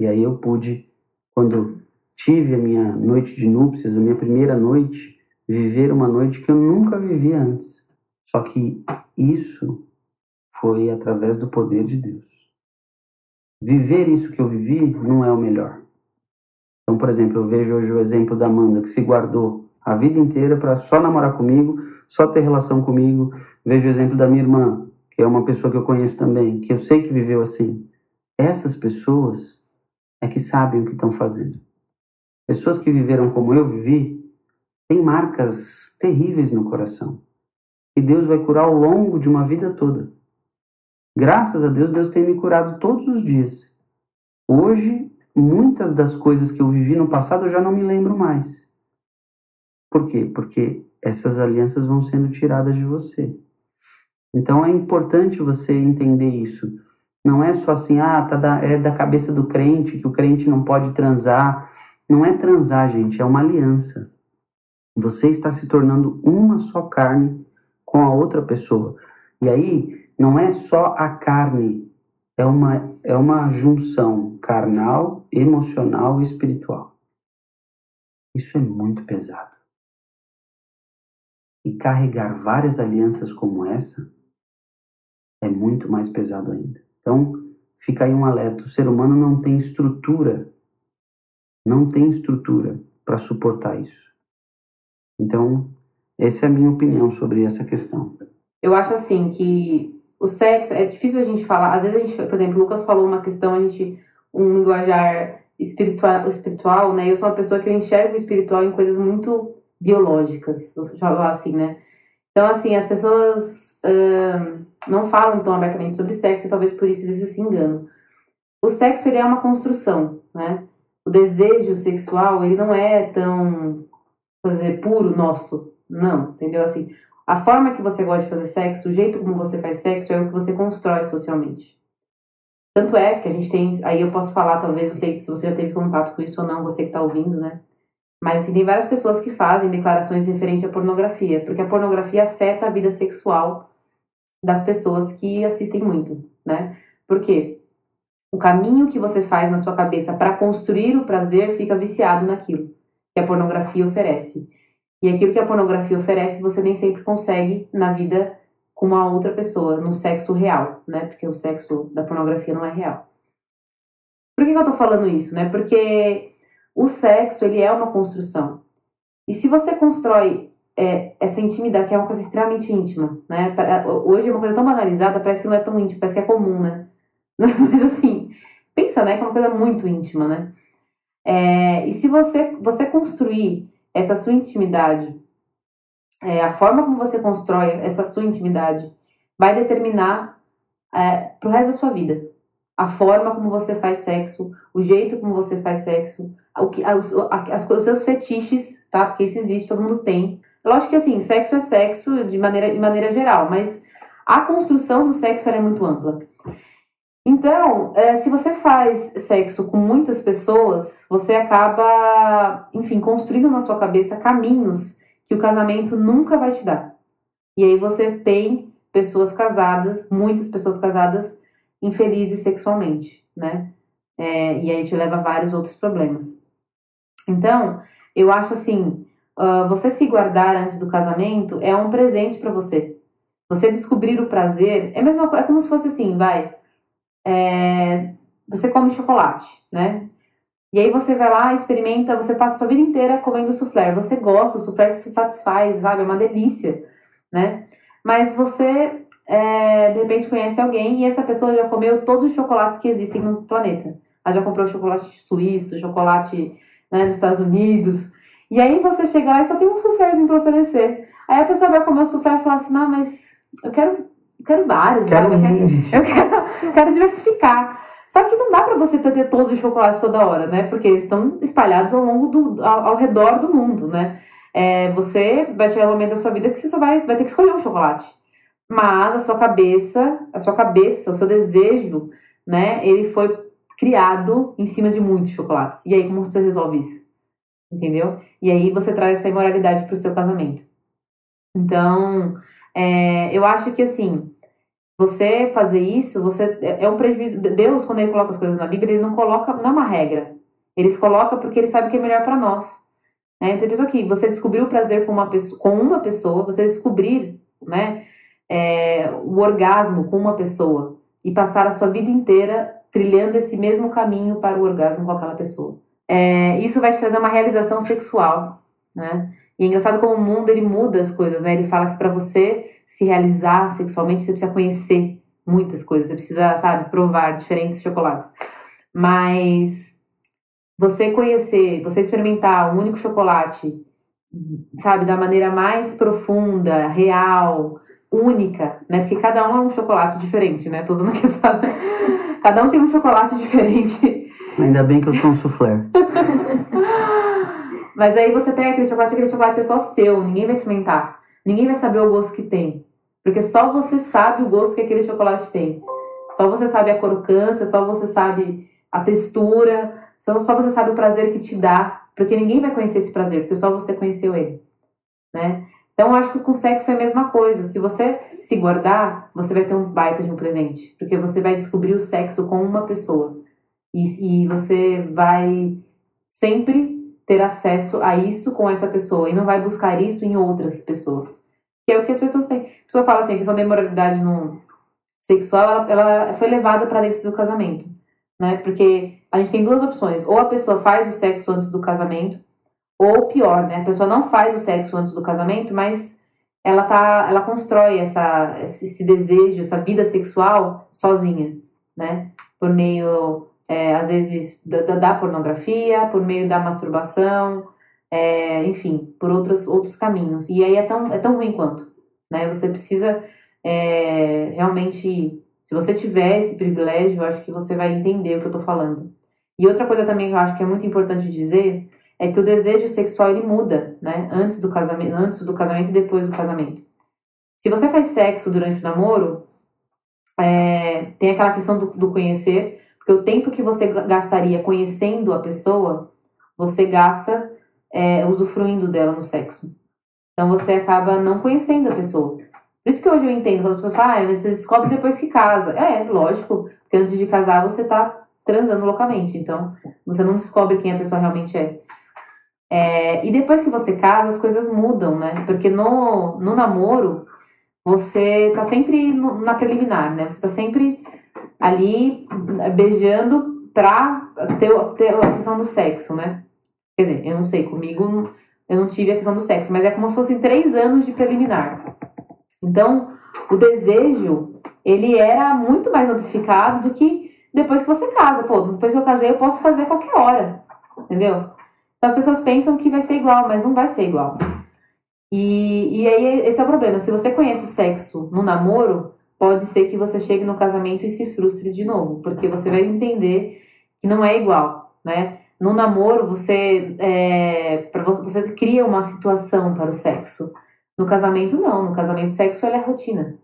E aí eu pude, quando tive a minha noite de núpcias, a minha primeira noite, viver uma noite que eu nunca vivi antes. Só que isso foi através do poder de Deus. Viver isso que eu vivi não é o melhor. Então, por exemplo, eu vejo hoje o exemplo da Amanda, que se guardou a vida inteira para só namorar comigo, só ter relação comigo. Vejo o exemplo da minha irmã, que é uma pessoa que eu conheço também, que eu sei que viveu assim. Essas pessoas é que sabem o que estão fazendo. Pessoas que viveram como eu vivi têm marcas terríveis no coração que Deus vai curar ao longo de uma vida toda. Graças a Deus, Deus tem me curado todos os dias. Hoje, muitas das coisas que eu vivi no passado eu já não me lembro mais. Por quê? Porque essas alianças vão sendo tiradas de você. Então é importante você entender isso. Não é só assim, ah, tá da, é da cabeça do crente que o crente não pode transar. Não é transar, gente, é uma aliança. Você está se tornando uma só carne com a outra pessoa. E aí, não é só a carne, é uma, é uma junção carnal, emocional e espiritual. Isso é muito pesado. E carregar várias alianças como essa é muito mais pesado ainda. Então, fica aí um alerta: o ser humano não tem estrutura, não tem estrutura para suportar isso. Então, essa é a minha opinião sobre essa questão. Eu acho assim que o sexo é difícil a gente falar. Às vezes a gente, por exemplo, o Lucas falou uma questão, a gente um linguajar espiritual, espiritual, né? Eu sou uma pessoa que eu enxergo o espiritual em coisas muito biológicas, vou falar assim, né? Então, assim, as pessoas não falam tão abertamente sobre sexo e talvez por isso exista esse engano. O sexo, ele é uma construção, né? O desejo sexual, ele não é tão, fazer puro nosso, não, entendeu? Assim, a forma que você gosta de fazer sexo, o jeito como você faz sexo é o que você constrói socialmente. Tanto é que a gente tem, aí eu posso falar, talvez, eu sei se você já teve contato com isso ou não, você que está ouvindo, né? Mas assim, tem várias pessoas que fazem declarações referentes à pornografia, porque a pornografia afeta a vida sexual das pessoas que assistem muito, né? Por quê? O caminho que você faz na sua cabeça para construir o prazer fica viciado naquilo que a pornografia oferece. E aquilo que a pornografia oferece, você nem sempre consegue na vida com uma outra pessoa, no sexo real, né? Porque o sexo da pornografia não é real. Por que, eu tô falando isso, né? Porque o sexo, ele é uma construção. E se você constrói é, essa intimidade, que é uma coisa extremamente íntima, né? Hoje é uma coisa tão banalizada, parece que não é tão íntima, parece que é comum, né? Mas assim, pensa, né? Que é uma coisa muito íntima, né? É, e se você, você construir essa sua intimidade, é, a forma como você constrói essa sua intimidade vai determinar é, pro resto da sua vida. A forma como você faz sexo, o jeito como você faz sexo, o que, os, as, os seus fetiches, tá? Porque isso existe, todo mundo tem. Lógico que assim, sexo é sexo de maneira, de maneira geral, mas a construção do sexo é muito ampla. Então, é, se você faz sexo com muitas pessoas, você acaba, enfim, construindo na sua cabeça caminhos que o casamento nunca vai te dar. E aí você tem pessoas casadas, muitas pessoas casadas, infelizes sexualmente, né? É, e aí te leva a vários outros problemas. Então, eu acho assim, uh, você se guardar antes do casamento é um presente para você. Você descobrir o prazer é mesmo é como se fosse assim, vai. É, você come chocolate, né? E aí você vai lá, experimenta, você passa a sua vida inteira comendo soufflé. Você gosta, o soufflé te satisfaz, sabe? É uma delícia, né? Mas você, é, de repente, conhece alguém e essa pessoa já comeu todos os chocolates que existem no planeta. Ela já comprou chocolate suíço, chocolate né, dos Estados Unidos. E aí você chega lá e só tem um soufflézinho para oferecer. Aí a pessoa vai comer o soufflé e fala assim, não, mas eu quero, eu quero vários, quero sabe? Eu quero, eu quero, quero diversificar. Só que não dá para você ter todos os chocolates toda hora, né? Porque eles estão espalhados ao longo do, ao, ao redor do mundo, né? É, você vai chegar um momento da sua vida que você só vai, vai ter que escolher um chocolate. Mas a sua cabeça, a sua cabeça, o seu desejo, né? Ele foi criado em cima de muitos chocolates. E aí, como você resolve isso? Entendeu? E aí você traz essa imoralidade para o seu casamento. Então, é, eu acho que assim, você fazer isso, você é, é um prejuízo. Deus, quando ele coloca as coisas na Bíblia, ele não coloca, não é uma regra. Ele coloca porque ele sabe que é melhor para nós. Né? Então, pensa aqui, você descobriu o prazer com uma pessoa, com uma pessoa você descobrir né, é, o orgasmo com uma pessoa e passar a sua vida inteira trilhando esse mesmo caminho para o orgasmo com aquela pessoa. É, isso vai te trazer uma realização sexual, né? E é engraçado como o mundo ele muda as coisas, né? Ele fala que para você se realizar sexualmente você precisa conhecer muitas coisas, você precisa, sabe, provar diferentes chocolates. Mas você conhecer, você experimentar um único chocolate, sabe, da maneira mais profunda, real, única, né? Porque cada um é um chocolate diferente, né? Tô usando aqui essa... Cada um tem um chocolate diferente. Ainda bem que eu sou um soufflé. Mas aí você pega aquele chocolate, aquele chocolate é só seu, ninguém vai experimentar. Ninguém vai saber o gosto que tem. Porque só você sabe o gosto que aquele chocolate tem. Só você sabe a crocância, só você sabe a textura, só, só você sabe o prazer que te dá. Porque ninguém vai conhecer esse prazer, porque só você conheceu ele. Né? Então, eu acho que com sexo é a mesma coisa. Se você se guardar, você vai ter um baita de um presente. Porque você vai descobrir o sexo com uma pessoa. E, e você vai sempre ter acesso a isso com essa pessoa. E não vai buscar isso em outras pessoas. Que é o que as pessoas têm. A pessoa fala assim, a questão da imoralidade no sexual, ela, ela foi levada para dentro do casamento. Né? Porque a gente tem duas opções. Ou a pessoa faz o sexo antes do casamento, ou pior, né? A pessoa não faz o sexo antes do casamento, mas ela tá, ela constrói essa, esse desejo, essa vida sexual sozinha, né? Por meio, é, às vezes, da, da, pornografia, por meio da masturbação, é, enfim, por outros, outros caminhos. E aí é tão, é tão ruim quanto, né? Você precisa é, realmente, se você tiver esse privilégio, eu acho que você vai entender o que eu tô falando. E outra coisa também que eu acho que é muito importante dizer é que o desejo sexual ele muda, né? Antes do casamento, antes do casamento e depois do casamento. Se você faz sexo durante o namoro, é, tem aquela questão do, do, conhecer, porque o tempo que você gastaria conhecendo a pessoa, você gasta é, usufruindo dela no sexo. Então você acaba não conhecendo a pessoa. Por isso que hoje eu entendo quando as pessoas falam, ah, você descobre depois que casa. É, lógico, porque antes de casar você tá transando loucamente, então você não descobre quem a pessoa realmente é. É, e depois que você casa, as coisas mudam, né? Porque no, no namoro, você tá sempre no, na preliminar, né? Você tá sempre ali beijando pra ter, ter a questão do sexo, né? Quer dizer, eu não sei, comigo eu não tive a questão do sexo, mas é como se fossem três anos de preliminar. Então, o desejo, ele era muito mais amplificado do que depois que você casa. Pô, depois que eu casei, eu posso fazer qualquer hora, entendeu? As pessoas pensam que vai ser igual, mas não vai ser igual. E, e aí esse é o problema. Se você conhece o sexo no namoro, pode ser que você chegue no casamento e se frustre de novo, porque você vai entender que não é igual, né? No namoro, você, é, você cria uma situação para o sexo. No casamento, não. No casamento, sexo é rotina.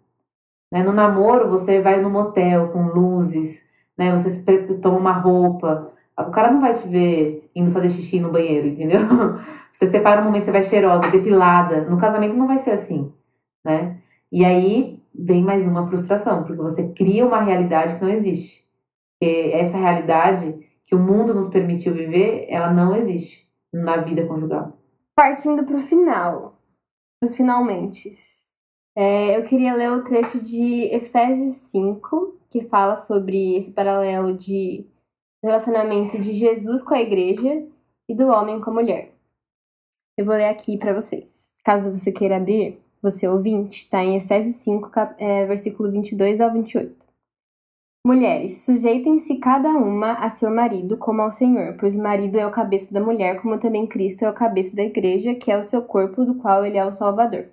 Né? No namoro, você vai no motel com luzes, né? você toma uma roupa, o cara não vai te ver indo fazer xixi no banheiro, entendeu? Você separa um momento, você vai cheirosa, depilada. No casamento não vai ser assim, né? E aí vem mais uma frustração, porque você cria uma realidade que não existe. E essa realidade que o mundo nos permitiu viver, ela não existe na vida conjugal. Partindo para o final, os finalmente. É, eu queria ler o trecho de Efésios 5, que fala sobre esse paralelo de relacionamento de Jesus com a igreja e do homem com a mulher. Eu vou ler aqui para vocês. Caso você queira abrir, você ouvinte, está em Efésios 5, é, versículo 22 ao 28. Mulheres, sujeitem-se cada uma a seu marido como ao Senhor, pois o marido é o cabeça da mulher, como também Cristo é o cabeça da igreja, que é o seu corpo, do qual ele é o Salvador.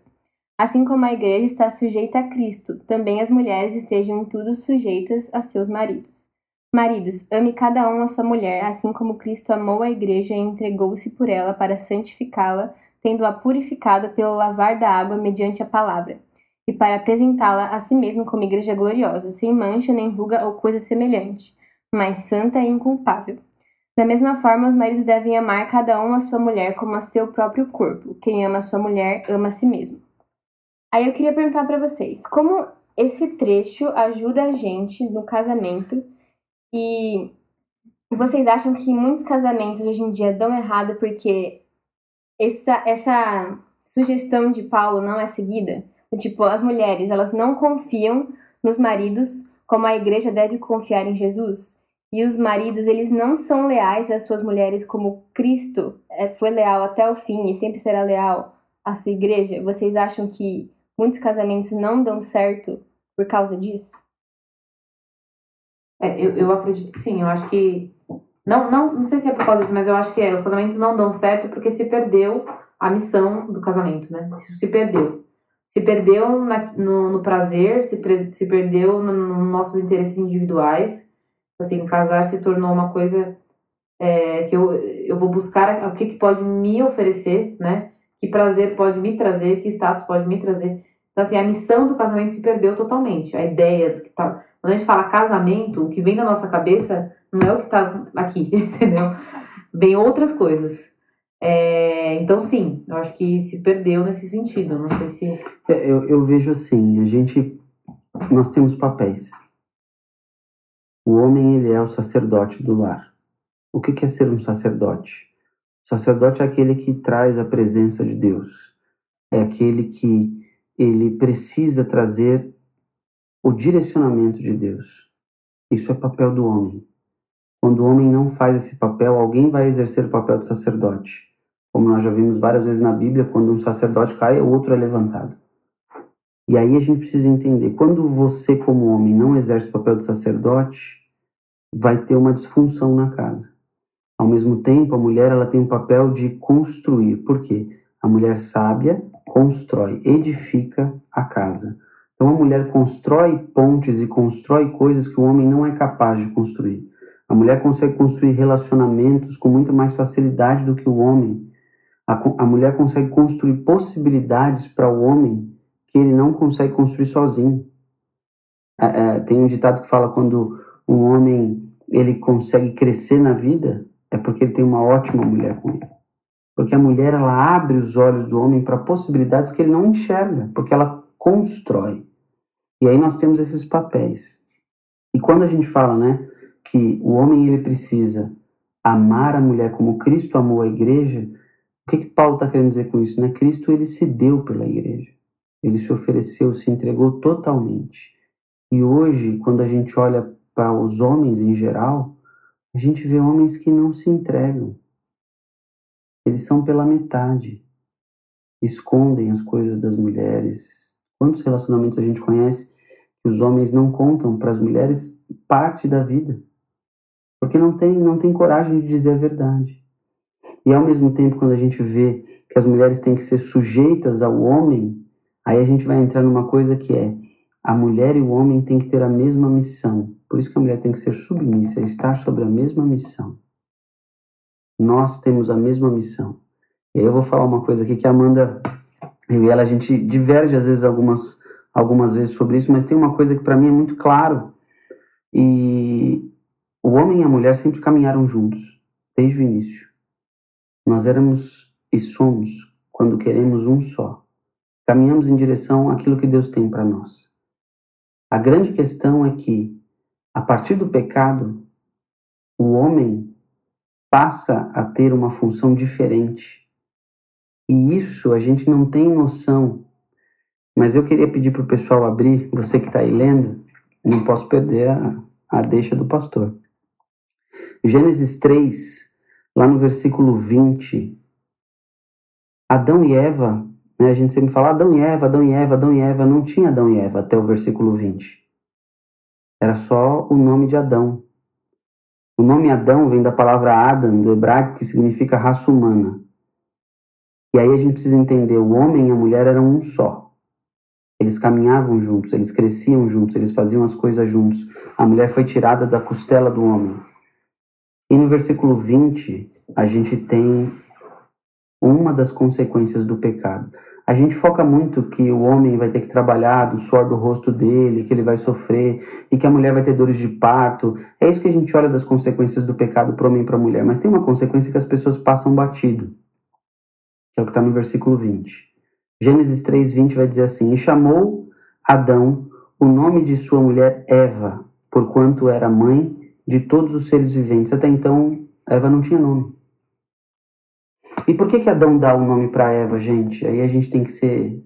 Assim como a igreja está sujeita a Cristo, também as mulheres estejam em tudo sujeitas a seus maridos. Maridos, ame cada um a sua mulher, assim como Cristo amou a igreja e entregou-se por ela para santificá-la, tendo-a purificado pelo lavar da água mediante a palavra, e para apresentá-la a si mesmo como igreja gloriosa, sem mancha nem ruga ou coisa semelhante, mas santa e inculpável. Da mesma forma, os maridos devem amar cada um a sua mulher como a seu próprio corpo. Quem ama a sua mulher ama a si mesmo. Aí eu queria perguntar para vocês, como esse trecho ajuda a gente no casamento e vocês acham que muitos casamentos hoje em dia dão errado porque essa, essa sugestão de Paulo não é seguida? Tipo, as mulheres, elas não confiam nos maridos como a igreja deve confiar em Jesus? E os maridos, eles não são leais às suas mulheres como Cristo é, foi leal até o fim e sempre será leal à sua igreja? Vocês acham que muitos casamentos não dão certo por causa disso? É, eu, eu acredito que sim. Eu acho que. Não, não, não sei se é por causa disso, mas eu acho que é, os casamentos não dão certo porque se perdeu a missão do casamento, né? Se perdeu. se perdeu na, no, no, prazer, se, se perdeu nos no nossos interesses individuais. Assim, casar se tornou uma coisa é, que eu, eu vou buscar o que, que pode me oferecer, né? Que prazer pode me trazer, que status pode me trazer. Então, assim, a missão do casamento se perdeu totalmente. A ideia que tá. Quando a gente fala casamento, o que vem da nossa cabeça não é o que tá aqui, entendeu? Vem outras coisas. É, então, sim, eu acho que se perdeu nesse sentido. Não sei se. É, eu, eu vejo assim, a gente. Nós temos papéis. O homem, ele é o sacerdote do lar. O que é ser um sacerdote? O sacerdote é aquele que traz a presença de Deus. É aquele que ele precisa trazer o direcionamento de Deus. Isso é papel do homem. Quando o homem não faz esse papel, alguém vai exercer o papel de sacerdote. Como nós já vimos várias vezes na Bíblia, quando um sacerdote cai, o outro é levantado. E aí a gente precisa entender, quando você como homem não exerce o papel de sacerdote, vai ter uma disfunção na casa. Ao mesmo tempo, a mulher ela tem um papel de construir. Por quê? A mulher sábia constrói, edifica a casa. Então a mulher constrói pontes e constrói coisas que o homem não é capaz de construir. A mulher consegue construir relacionamentos com muito mais facilidade do que o homem. A, a mulher consegue construir possibilidades para o homem que ele não consegue construir sozinho. É, é, tem um ditado que fala quando um homem ele consegue crescer na vida é porque ele tem uma ótima mulher com ele. Porque a mulher ela abre os olhos do homem para possibilidades que ele não enxerga, porque ela constrói. E aí nós temos esses papéis. E quando a gente fala, né, que o homem ele precisa amar a mulher como Cristo amou a igreja, o que que Paulo está querendo dizer com isso, né? Cristo ele se deu pela igreja. Ele se ofereceu, se entregou totalmente. E hoje, quando a gente olha para os homens em geral, a gente vê homens que não se entregam, eles são pela metade. Escondem as coisas das mulheres. Quantos relacionamentos a gente conhece os homens não contam para as mulheres parte da vida? Porque não tem, não tem coragem de dizer a verdade. E ao mesmo tempo, quando a gente vê que as mulheres têm que ser sujeitas ao homem, aí a gente vai entrar numa coisa que é a mulher e o homem têm que ter a mesma missão. Por isso que a mulher tem que ser submissa, estar sobre a mesma missão. Nós temos a mesma missão. E aí eu vou falar uma coisa aqui que a Amanda, eu e ela, a gente diverge às vezes algumas, algumas vezes sobre isso, mas tem uma coisa que para mim é muito claro. E o homem e a mulher sempre caminharam juntos, desde o início. Nós éramos e somos, quando queremos, um só. Caminhamos em direção àquilo que Deus tem para nós. A grande questão é que, a partir do pecado, o homem passa a ter uma função diferente. E isso a gente não tem noção. Mas eu queria pedir para o pessoal abrir, você que está aí lendo, não posso perder a, a deixa do pastor. Gênesis 3, lá no versículo 20. Adão e Eva, né, a gente sempre fala Adão e Eva, Adão e Eva, Adão e Eva. Não tinha Adão e Eva até o versículo 20. Era só o nome de Adão. O nome Adão vem da palavra Adam, do hebraico, que significa raça humana. E aí a gente precisa entender: o homem e a mulher eram um só. Eles caminhavam juntos, eles cresciam juntos, eles faziam as coisas juntos. A mulher foi tirada da costela do homem. E no versículo 20, a gente tem uma das consequências do pecado. A gente foca muito que o homem vai ter que trabalhar do suor do rosto dele, que ele vai sofrer e que a mulher vai ter dores de parto. É isso que a gente olha das consequências do pecado para o homem e para a mulher. Mas tem uma consequência que as pessoas passam batido, que é o que está no versículo 20. Gênesis 3:20 vai dizer assim: E chamou Adão o nome de sua mulher Eva, porquanto era mãe de todos os seres viventes. Até então, Eva não tinha nome. E por que que Adão dá o nome para Eva, gente? Aí a gente tem que ser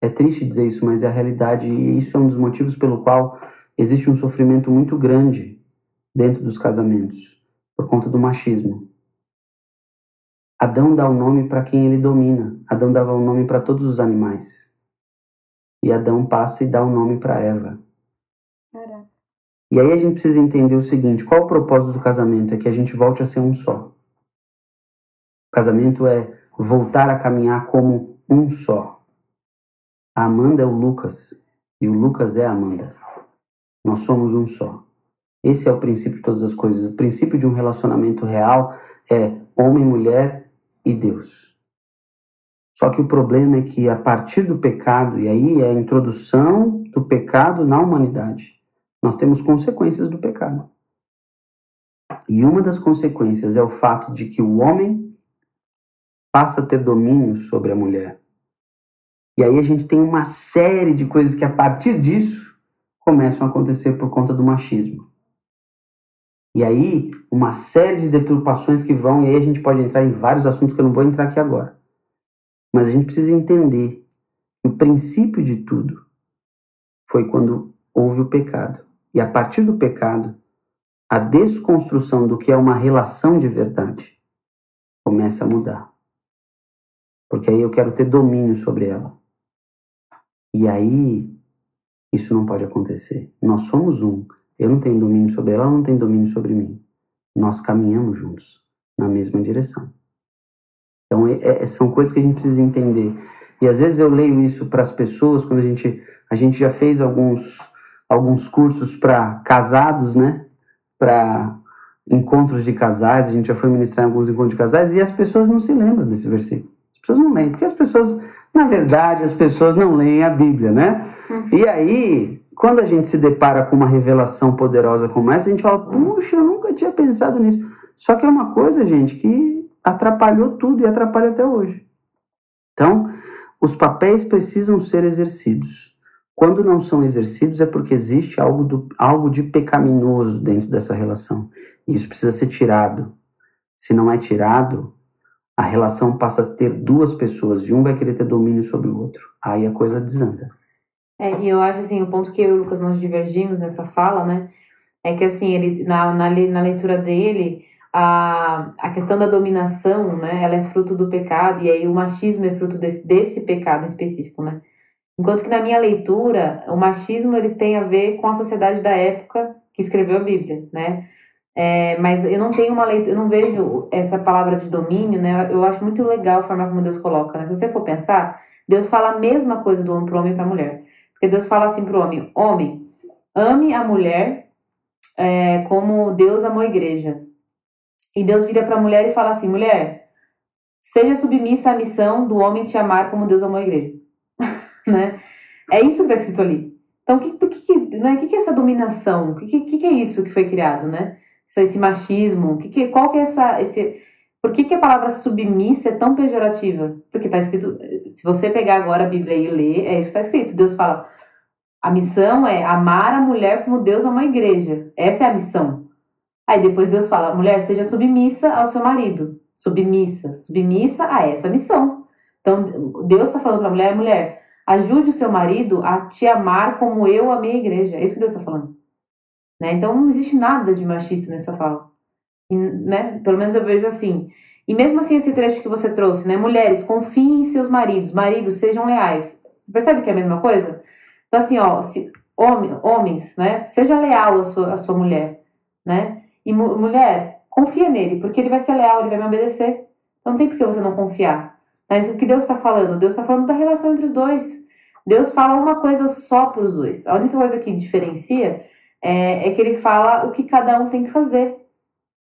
é triste dizer isso, mas é a realidade e isso é um dos motivos pelo qual existe um sofrimento muito grande dentro dos casamentos por conta do machismo. Adão dá o nome para quem ele domina. Adão dava o nome para todos os animais. E Adão passa e dá o nome para Eva. Caraca. E aí a gente precisa entender o seguinte: qual o propósito do casamento? É que a gente volte a ser um só. O casamento é voltar a caminhar como um só. A Amanda é o Lucas e o Lucas é a Amanda. Nós somos um só. Esse é o princípio de todas as coisas. O princípio de um relacionamento real é homem, mulher e Deus. Só que o problema é que a partir do pecado, e aí é a introdução do pecado na humanidade, nós temos consequências do pecado. E uma das consequências é o fato de que o homem passa a ter domínio sobre a mulher. E aí a gente tem uma série de coisas que a partir disso começam a acontecer por conta do machismo. E aí, uma série de deturpações que vão, e aí a gente pode entrar em vários assuntos que eu não vou entrar aqui agora. Mas a gente precisa entender que o princípio de tudo foi quando houve o pecado. E a partir do pecado, a desconstrução do que é uma relação de verdade começa a mudar. Porque aí eu quero ter domínio sobre ela. E aí, isso não pode acontecer. Nós somos um. Eu não tenho domínio sobre ela, ela não tem domínio sobre mim. Nós caminhamos juntos na mesma direção. Então, é, é, são coisas que a gente precisa entender. E às vezes eu leio isso para as pessoas, quando a gente, a gente já fez alguns, alguns cursos para casados, né? Para encontros de casais, a gente já foi ministrar em alguns encontros de casais, e as pessoas não se lembram desse versículo. As pessoas não lembram, porque as pessoas, na verdade, as pessoas não leem a Bíblia, né? E aí, quando a gente se depara com uma revelação poderosa como essa, a gente fala, puxa, eu nunca tinha pensado nisso. Só que é uma coisa, gente, que atrapalhou tudo e atrapalha até hoje. Então, os papéis precisam ser exercidos. Quando não são exercidos é porque existe algo, do, algo de pecaminoso dentro dessa relação. E isso precisa ser tirado. Se não é tirado, a relação passa a ter duas pessoas e um vai querer ter domínio sobre o outro. Aí a coisa desanda. É, e eu acho assim, o ponto que eu e o Lucas nós divergimos nessa fala, né, é que assim, ele na, na, na leitura dele, a, a questão da dominação, né, ela é fruto do pecado, e aí o machismo é fruto desse, desse pecado específico, né. Enquanto que na minha leitura, o machismo ele tem a ver com a sociedade da época que escreveu a Bíblia, né. É, mas eu não tenho uma leitura, eu não vejo essa palavra de domínio, né, eu acho muito legal a forma como Deus coloca, né. Se você for pensar, Deus fala a mesma coisa do homem para homem para mulher. Porque Deus fala assim para o homem: homem, ame a mulher é, como Deus amou a igreja. E Deus vira para a mulher e fala assim: mulher, seja submissa à missão do homem te amar como Deus amou a igreja. né? É isso que está escrito ali. Então, o que, que, né, que, que é essa dominação? O que, que, que é isso que foi criado, né? Esse machismo? Que, que, qual que é essa, esse, por que, que a palavra submissa é tão pejorativa? Porque está escrito, se você pegar agora a Bíblia e ler, é isso que está escrito. Deus fala, a missão é amar a mulher como Deus ama a igreja. Essa é a missão. Aí depois Deus fala: mulher, seja submissa ao seu marido. Submissa, submissa a essa missão. Então Deus está falando para a mulher: mulher, ajude o seu marido a te amar como eu amei a igreja. É isso que Deus está falando. Né? Então não existe nada de machista nessa fala. E, né? Pelo menos eu vejo assim. E mesmo assim, esse trecho que você trouxe, né? Mulheres, confiem em seus maridos, maridos, sejam leais. Você percebe que é a mesma coisa? Então, assim, ó, se, homem, homens, né? Seja leal à sua, à sua mulher, né? E mu mulher, confia nele, porque ele vai ser leal, ele vai me obedecer. Então não tem por que você não confiar. Mas o que Deus está falando? Deus está falando da relação entre os dois. Deus fala uma coisa só para os dois. A única coisa que diferencia é, é, que ele fala o que cada um tem que fazer.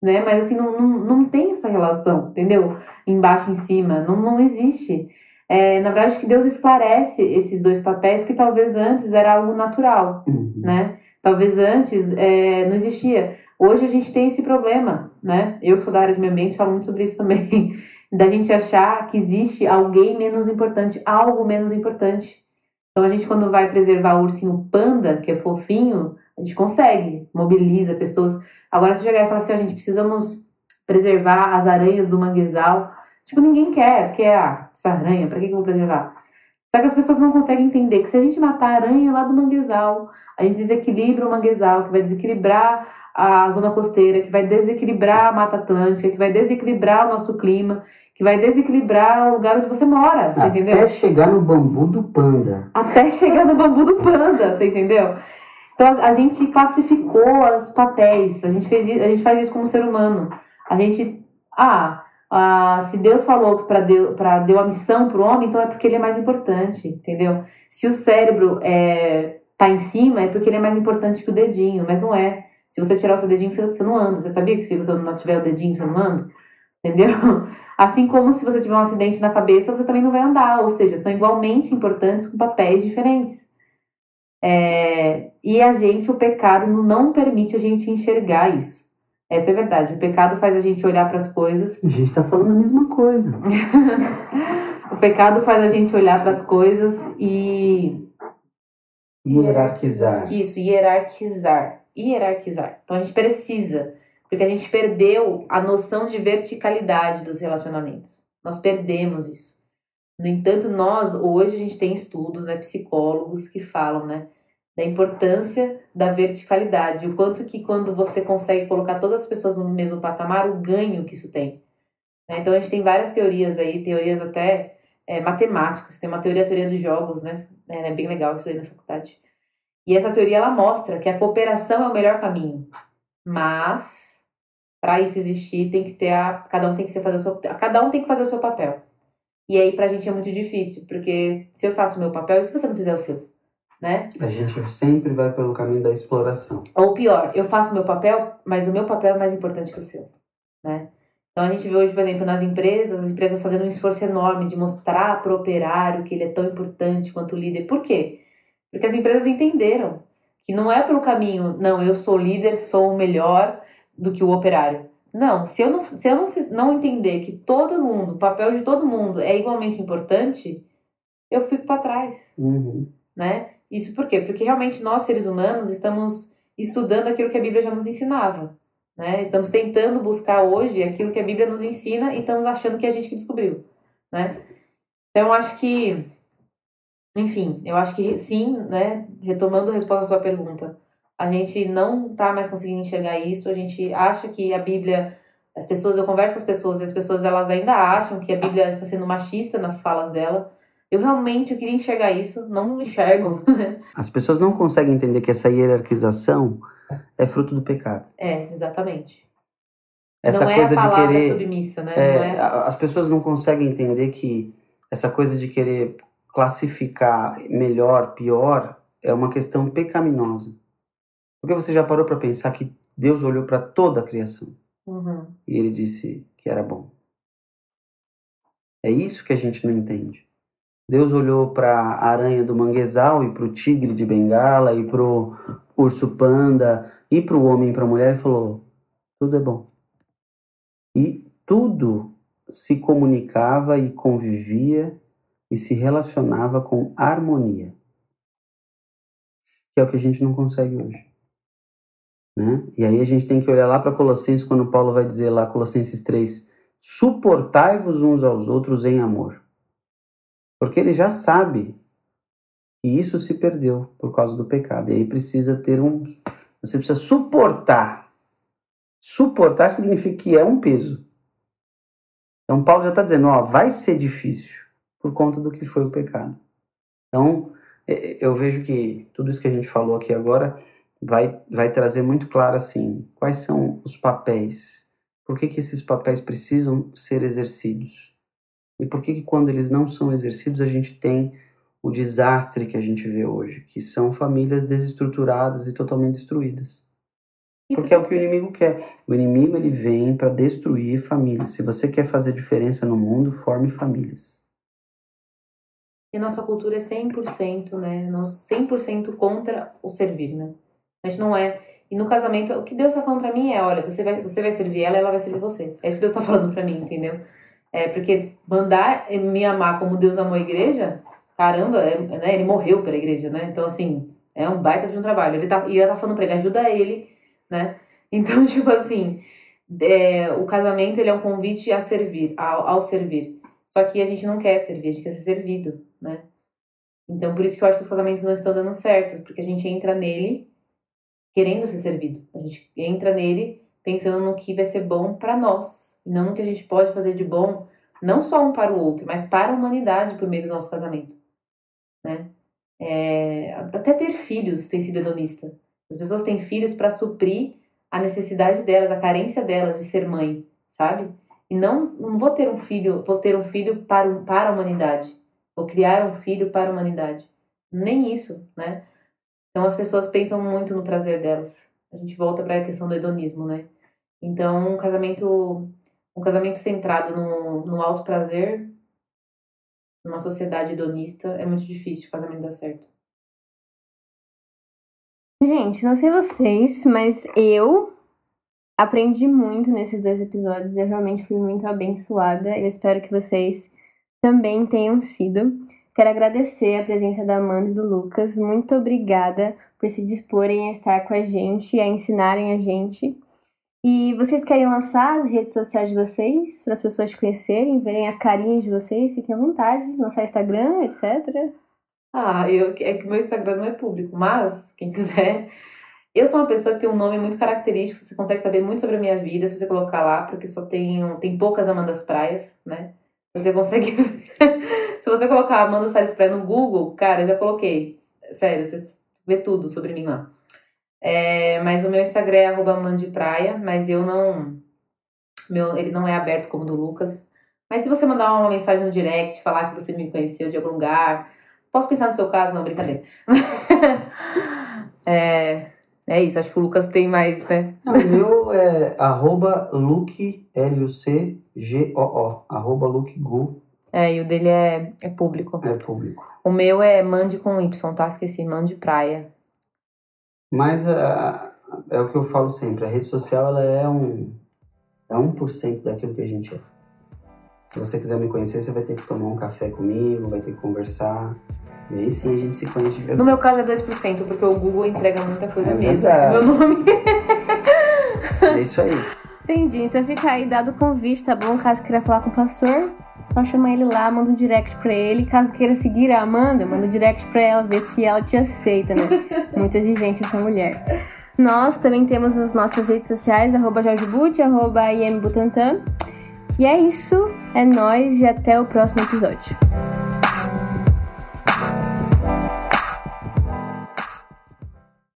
Né? Mas assim, não, não, não tem essa relação, entendeu? Embaixo em cima. Não, não existe. É, na verdade, que Deus esclarece esses dois papéis que talvez antes era algo natural, uhum. né? Talvez antes é, não existia. Hoje a gente tem esse problema, né? Eu que sou da área de meio ambiente falo muito sobre isso também, da gente achar que existe alguém menos importante, algo menos importante. Então a gente quando vai preservar o ursinho panda, que é fofinho, a gente consegue, mobiliza pessoas. Agora se chegar e falar assim, a gente precisamos preservar as aranhas do manguezal, tipo ninguém quer, porque ah, essa aranha, para que, que eu vou preservar? Só que as pessoas não conseguem entender que se a gente matar a aranha lá do manguezal, a gente desequilibra o manguezal, que vai desequilibrar a zona costeira, que vai desequilibrar a Mata Atlântica, que vai desequilibrar o nosso clima, que vai desequilibrar o lugar onde você mora, você Até entendeu? Até chegar no bambu do panda. Até chegar no bambu do panda, você entendeu? Então a, a gente classificou os papéis, a gente, fez, a gente faz isso como ser humano. A gente, ah, Ah, se Deus falou para deu, pra, deu a missão para o homem, então é porque ele é mais importante, entendeu? Se o cérebro é, tá em cima, é porque ele é mais importante que o dedinho, mas não é. Se você tirar o seu dedinho, você, você não anda. Você sabia que se você não tiver o dedinho, você não anda? Entendeu? Assim como se você tiver um acidente na cabeça, você também não vai andar. Ou seja, são igualmente importantes com papéis diferentes. É, e a gente, o pecado, não permite a gente enxergar isso. Essa é a verdade. O pecado faz a gente olhar para as coisas. A gente está falando a mesma coisa. o pecado faz a gente olhar para as coisas e. Hierarquizar. Isso, hierarquizar. Hierarquizar. Então a gente precisa porque a gente perdeu a noção de verticalidade dos relacionamentos. Nós perdemos isso. No entanto, nós hoje a gente tem estudos, né, psicólogos que falam, né, da importância da verticalidade, o quanto que quando você consegue colocar todas as pessoas no mesmo patamar, o ganho que isso tem. Né? Então a gente tem várias teorias aí, teorias até é, matemáticas, tem uma teoria, a teoria dos jogos, né, é, é bem legal isso aí na faculdade. E essa teoria ela mostra que a cooperação é o melhor caminho, mas para isso existir, tem que ter a. Cada um tem que fazer o seu. Cada um tem que fazer o seu papel. E aí, pra gente é muito difícil, porque se eu faço o meu papel, e se você não fizer o seu? Né? A gente sempre vai pelo caminho da exploração. Ou pior, eu faço o meu papel, mas o meu papel é mais importante que o seu. Né? Então a gente vê hoje, por exemplo, nas empresas, as empresas fazendo um esforço enorme de mostrar para o operário que ele é tão importante quanto o líder. Por quê? Porque as empresas entenderam que não é pelo caminho, não, eu sou líder, sou o melhor, do que o operário. Não, se eu não, se eu não, fiz, não entender que todo mundo, o papel de todo mundo é igualmente importante, eu fico para trás. Uhum. Né? Isso por quê? Porque realmente nós, seres humanos, estamos estudando aquilo que a Bíblia já nos ensinava. Né? Estamos tentando buscar hoje aquilo que a Bíblia nos ensina e estamos achando que é a gente que descobriu. Né? Então, eu acho que, enfim, eu acho que sim, né? retomando a resposta à sua pergunta, a gente não está mais conseguindo enxergar isso, a gente acha que a Bíblia, as pessoas, eu converso com as pessoas e as pessoas elas ainda acham que a Bíblia está sendo machista nas falas dela. Eu realmente eu queria enxergar isso, não enxergo. As pessoas não conseguem entender que essa hierarquização é fruto do pecado. É, exatamente. Essa não coisa é a palavra de querer submissa, né? É, é... As pessoas não conseguem entender que essa coisa de querer classificar melhor, pior, é uma questão pecaminosa. Porque você já parou para pensar que Deus olhou para toda a criação uhum. e ele disse que era bom. É isso que a gente não entende. Deus olhou para a aranha do manguezal e para o tigre de bengala e para o urso panda e para o homem e para a mulher e falou: tudo é bom. E tudo se comunicava e convivia e se relacionava com harmonia. Que é o que a gente não consegue hoje. Né? E aí a gente tem que olhar lá para Colossenses, quando Paulo vai dizer lá, Colossenses 3, suportai-vos uns aos outros em amor. Porque ele já sabe que isso se perdeu por causa do pecado. E aí precisa ter um. Você precisa suportar. Suportar significa que é um peso. Então Paulo já está dizendo, ó, vai ser difícil por conta do que foi o pecado. Então, eu vejo que tudo isso que a gente falou aqui agora vai, vai trazer muito claro assim quais são os papéis, por que, que esses papéis precisam ser exercidos e por que, que quando eles não são exercidos a gente tem o desastre que a gente vê hoje, que são famílias desestruturadas e totalmente destruídas. Porque é o que o inimigo quer. O inimigo ele vem para destruir famílias. Se você quer fazer diferença no mundo, forme famílias. E nossa cultura é 100%, né? 100% contra o servir, né? Gente não é. E no casamento, o que Deus está falando para mim é: olha, você vai, você vai servir ela, ela vai servir você. É isso que Deus está falando para mim, entendeu? É porque mandar me amar como Deus amou a igreja, caramba, é, né, ele morreu pela igreja, né? Então, assim, é um baita de um trabalho. Ele tá, e ela tá falando pra ele: ajuda ele, né? Então, tipo assim, é, o casamento ele é um convite a servir, ao, ao servir. Só que a gente não quer servir, a gente quer ser servido, né? Então, por isso que eu acho que os casamentos não estão dando certo, porque a gente entra nele querendo ser servido. A gente entra nele pensando no que vai ser bom para nós, não no que a gente pode fazer de bom, não só um para o outro, mas para a humanidade por meio do nosso casamento. Né? É, até ter filhos tem sido hedonista. As pessoas têm filhos para suprir a necessidade delas, a carência delas de ser mãe, sabe? E não, não vou ter um filho, vou ter um filho para, para a humanidade. Vou criar um filho para a humanidade. Nem isso, né? Então as pessoas pensam muito no prazer delas. A gente volta para a questão do hedonismo, né? Então um casamento, um casamento centrado no, no alto prazer, numa sociedade hedonista, é muito difícil o casamento dar certo. Gente, não sei vocês, mas eu aprendi muito nesses dois episódios. Eu realmente fui muito abençoada. Eu espero que vocês também tenham sido. Quero agradecer a presença da Amanda e do Lucas. Muito obrigada por se disporem a estar com a gente a ensinarem a gente. E vocês querem lançar as redes sociais de vocês para as pessoas te conhecerem, verem as carinhas de vocês? Fiquem à vontade, lançar Instagram, etc. Ah, eu, é que meu Instagram não é público, mas quem quiser. Eu sou uma pessoa que tem um nome muito característico, você consegue saber muito sobre a minha vida se você colocar lá, porque só tem, tem poucas Amandas Praias, né? Você consegue. se você colocar Amanda Salles Praia no Google, cara, já coloquei. Sério, você vê tudo sobre mim lá. É, mas o meu Instagram é arroba Praia, mas eu não. Meu, ele não é aberto como o do Lucas. Mas se você mandar uma mensagem no direct, falar que você me conheceu de algum lugar, posso pensar no seu caso, não, brincadeira. é, é isso, acho que o Lucas tem mais, né? Não, o meu é arroba Luke, L-U-C-G-O-O, arroba Luke Gu. É, e o dele é, é público. É público. O meu é Mande com Y, tá? Esqueci, Mande Praia. Mas uh, é o que eu falo sempre, a rede social ela é um é 1% daquilo que a gente é. Se você quiser me conhecer, você vai ter que tomar um café comigo, vai ter que conversar. E aí sim a gente se conhece de verdade. No meu caso é 2%, porque o Google entrega muita coisa É mesmo. Meu nome. É isso aí. Entendi, então fica aí dado o convite, tá bom? Caso queira falar com o pastor, só chama ele lá, manda um direct pra ele. Caso queira seguir a Amanda, manda um direct pra ela, ver se ela te aceita, né? Muito exigente essa mulher. Nós também temos as nossas redes sociais, arroba Jorge Butti, arroba. E é isso, é nóis e até o próximo episódio.